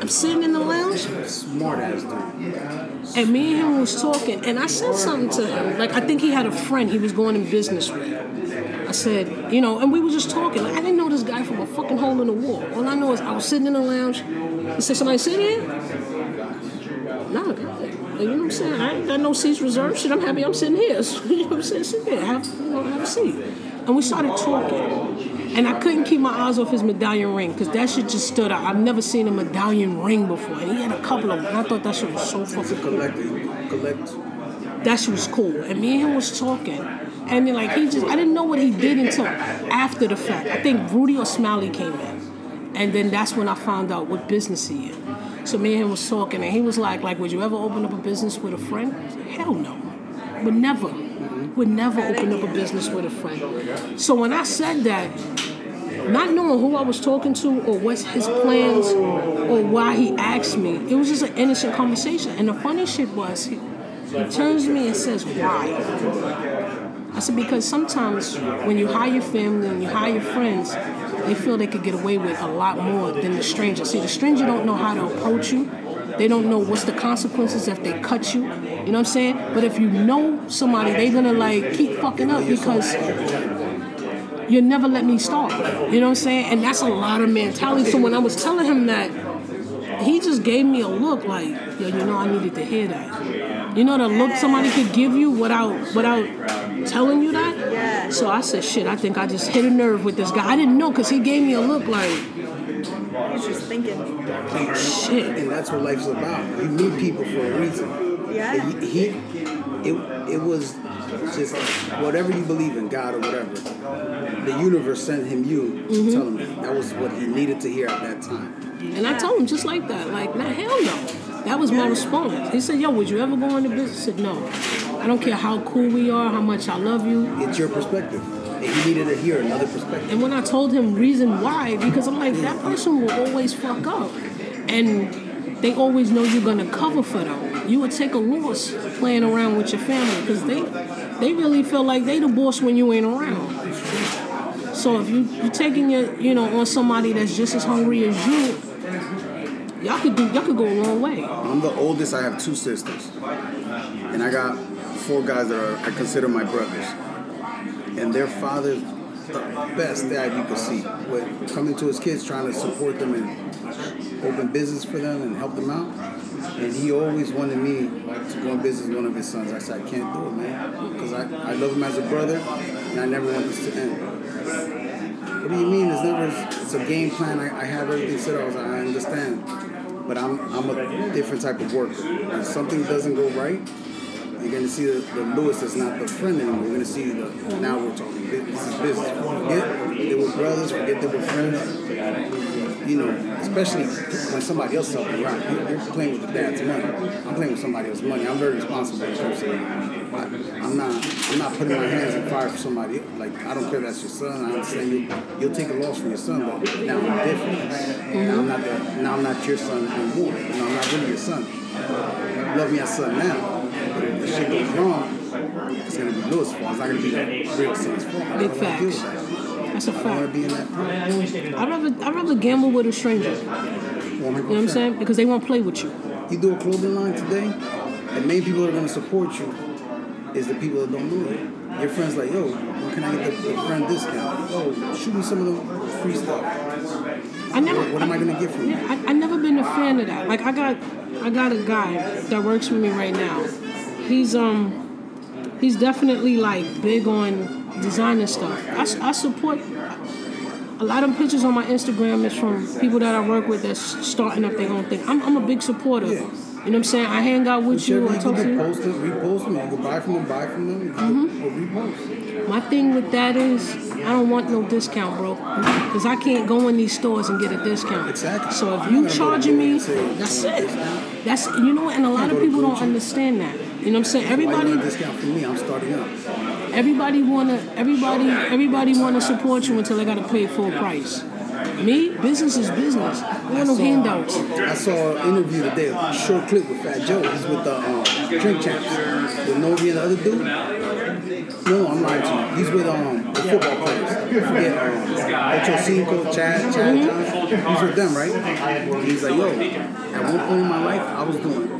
I'm sitting in the lounge, Smart ass dude. and me and him was talking, and I said something to him. Like I think he had a friend he was going in business with. I said, you know, and we were just talking. Like I didn't know this guy from a fucking hole in the wall. All I know is I was sitting in the lounge. He said, "Somebody sit here." Nah, you know what I'm saying? I ain't got no seats reserved. Shit, I'm happy I'm sitting here. So, you know what I'm saying? Sit there, have you know, have a seat. And we started talking, and I couldn't keep my eyes off his medallion ring because that shit just stood out. I've never seen a medallion ring before, and he had a couple of them. And I thought that shit was so fucking cool Collect, that shit was cool. And me and him was talking. And then like he just I didn't know what he did until after the fact. I think Rudy or Smiley came in. And then that's when I found out what business he in. So me and him was talking and he was like, like, would you ever open up a business with a friend? Hell no. Would never. Would never open up a business with a friend. So when I said that, not knowing who I was talking to or what's his plans or why he asked me, it was just an innocent conversation. And the funny shit was, he, he turns to me and says, Why? I said, Because sometimes when you hire your family and you hire your friends, they feel they could get away with a lot more than the stranger. See, the stranger don't know how to approach you. They don't know what's the consequences if they cut you. You know what I'm saying? But if you know somebody, they're gonna like keep fucking up because you never let me start. You know what I'm saying? And that's a lot of mentality. So when I was telling him that, he just gave me a look like, yo, you know, I needed to hear that. You know the look somebody could give you without without telling you that. So I said, shit, I think I just hit a nerve with this guy. I didn't know because he gave me a look like, He's just thinking. shit. And that's what life's about. You meet people for a reason. Yeah. And He, he it, it was just whatever you believe in, God or whatever. The universe sent him you to mm-hmm. tell him that. that was what he needed to hear at that time. And I told him just like that, like, nah, hell no. That was my response. He said, yo, would you ever go into business? I said, no. I don't care how cool we are, how much I love you. It's your perspective. And he needed to hear another perspective. And when I told him reason why, because I'm like, that person will always fuck up. And they always know you're gonna cover for them. You would take a loss playing around with your family because they they really feel like they the boss when you ain't around. So if you you taking your you know on somebody that's just as hungry as you, y'all could do y'all could go a long way. I'm the oldest. I have two sisters, and I got four guys that are I consider my brothers, and their father's the best dad you could see. With coming to his kids, trying to support them and open business for them and help them out. And he always wanted me to go in business with one of his sons. I said I can't do it, man, because I, I love him as a brother, and I never want this to end. What do you mean? It's never. It's a game plan. I, I have everything set up. I was like, I understand, but I'm I'm a different type of worker. If something doesn't go right, you're gonna see the, the Lewis that's not the friend anymore. You're gonna see the now we're talking. This is business. Forget they were brothers. Forget they were friends. You know, especially when somebody else helping you out. You- You're playing with the dad's money. I'm playing with somebody else's money. I'm very responsible. You know what I'm saying? I, I'm not. I'm not putting my hands in fire for somebody. else. Like I don't care if that's your son. I understand you. You'll take a loss for your son, but now I'm different. Now I'm not. The, now I'm not your son anymore. Now I'm not really your son. You love me as son now. But if the shit goes wrong, it's gonna be Lewis' fault. It's not gonna be the real son's fault. Big don't wanna deal with facts. That. That's a I want to fact. be in that part. I'd rather I'd rather gamble with a stranger. You know what I'm saying? Because they won't play with you. You do a clothing line today, the main people that are going to support you is the people that don't know you. Your friends like, yo, where can I get the, the friend discount? Oh, shoot me some of the free stuff. I never. What, what am I going to get from you? I, I never been a fan of that. Like I got, I got a guy that works for me right now. He's um, he's definitely like big on designer stuff. I support. A lot of pictures on my Instagram is from people that I work with that's starting up their own thing. I'm, I'm a big supporter. You know what I'm saying? I hang out with you. I you talk can to do, you. post it, repost them. You can buy from them, buy from them, can mm-hmm. or repost. My thing with that is I don't want no discount, bro. Because I can't go in these stores and get a discount. Exactly. So if you charging me, that's "I it. That's you know, and a lot of people don't understand that. You know what I'm saying? Everybody, discount from me? I'm starting up. Everybody wanna, everybody, everybody wanna support you until they gotta pay full price. Me, business is business. I want no handouts. I saw an interview today, a short clip with Fat Joe. He's with the um, Drink Champs. With Novi and the other dude. No, I'm lying to you. He's with um the football players. I forget um, Ocho Cinco, Chad, Chad Johnson. He's with them, right? He's like, yo, at one point in my life, I was doing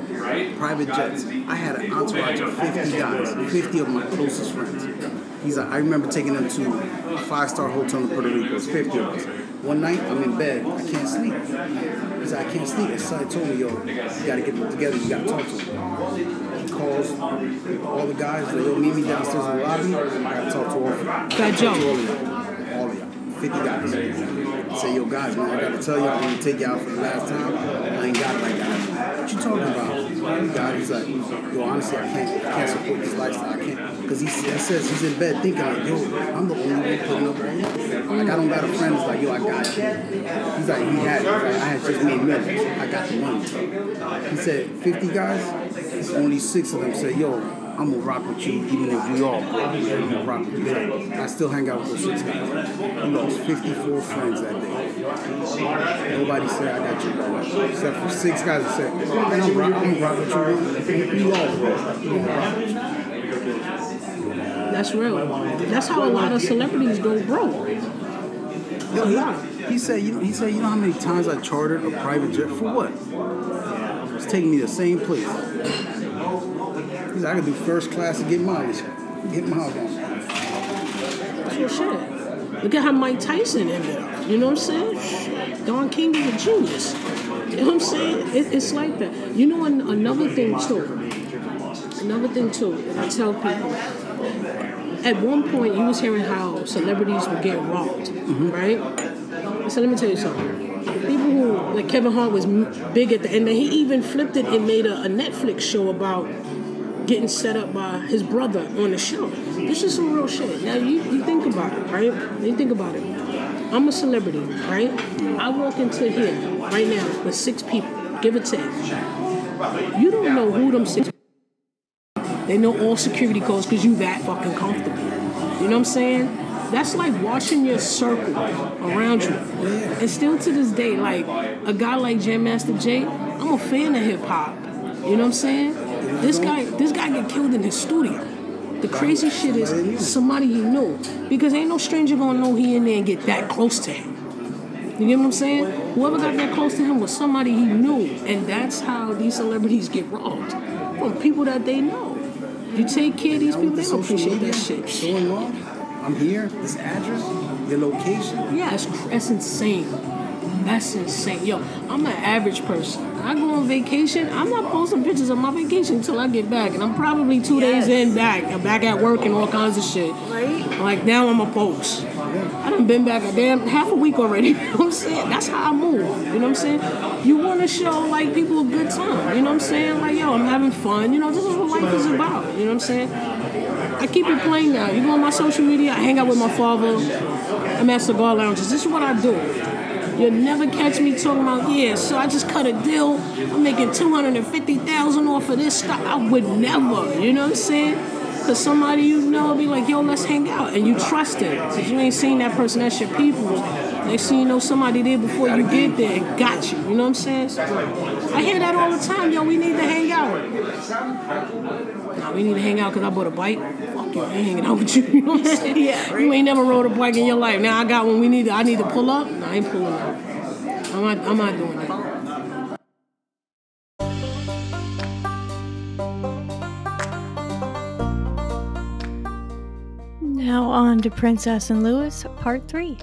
private jets. I had an entourage of 50 guys, 50 of my closest friends. He's like, I remember taking them to a five-star hotel in Puerto Rico. It's 50 of us. One night, I'm in bed. I can't sleep. He's like, I can't sleep. His son told me, yo, you gotta get them together. You gotta talk to him. He calls all the guys. They yo, meet me downstairs in the lobby. I gotta talk to all of them. Fat Joe. All of y'all. All of y'all. 50 guys. I say, yo, guys, man, I gotta tell y'all, I'm gonna take y'all for the last time. I ain't got it like that. What you talking about? God, he's like, yo, honestly, I can't, I can't support this lifestyle. I can't, because he, he says he's in bed thinking like, yo, I'm the only one putting up on you. Like, I don't got a friend that's like, yo, I got you. He's like, he had, it. Like, I had just made millions. I got the money. He said, 50 guys, only six of them said, yo, I'm gonna rock with you even if we all. I'm gonna rock with you. I still hang out with those six guys. He lost 54 friends that day. Nobody said I got you, bro. Except for six guys that said, man, I'm rock, I'm rock with you. We all broke. We all rock with you. That's real. That's how a lot of celebrities go broke. Yo, he, he said, you know, he said, you know how many times I chartered a private jet for what? It's taking me the same place. He said, I could do first class and get mileage. Get miles on. Shit. Look at how Mike Tyson ended up. You know what I'm saying? Don King is a genius. You know what I'm saying? It, it's like that. You know, an, another thing too. Another thing too. I tell people. At one point, you was hearing how celebrities were getting robbed, mm-hmm. right? So let me tell you something. People who like Kevin Hart was big at the end, and he even flipped it and made a, a Netflix show about getting set up by his brother on the show. This is some real shit. Now you, you think about it, right? You think about it. I'm a celebrity, right? I walk into here right now with six people, give or take. You don't know who them six. They know all security codes because you that fucking comfortable. You know what I'm saying? That's like watching your circle around you. And still to this day, like a guy like Jam Master Jay, I'm a fan of hip hop. You know what I'm saying? This guy, this guy get killed in his studio. The crazy shit is somebody he knew because ain't no stranger gonna know he in there and get that close to him. You get what I'm saying? Whoever got that close to him was somebody he knew, and that's how these celebrities get robbed from people that they know. You take care of these people, they don't appreciate that shit. showing love. I'm here. This address, your location. Yeah, that's, that's insane. That's insane. Yo, I'm an average person. I go on vacation. I'm not posting pictures of my vacation until I get back, and I'm probably two days in back. I'm back at work and all kinds of shit. Right? Like now I'm a post. I done been back a damn half a week already. You know what I'm saying? That's how I move. You know what I'm saying? You want to show like people a good time. You know what I'm saying? Like yo, I'm having fun. You know this is what life is about. You know what I'm saying? I keep it plain now. You go on my social media. I hang out with my father. I'm at cigar lounges. This is what I do. You'll never catch me talking about, yeah, so I just cut a deal. I'm making 250000 off of this stuff. I would never, you know what I'm saying? Because somebody you know will be like, yo, let's hang out. And you trust it. Because you ain't seen that person, that's your people. Next thing you know, somebody there before you get there and got you. You know what I'm saying? So, I hear that all the time, yo, we need to hang out. Nah, we need to hang out because I bought a bike. Fuck you, I ain't hanging out with you. You know what I'm saying? Yeah, You ain't never rode a bike in your life. Now I got one. We need. To, I need to pull up. No, I ain't pulling up. I'm not. I'm not doing that. Now on to Princess and Lewis, part three.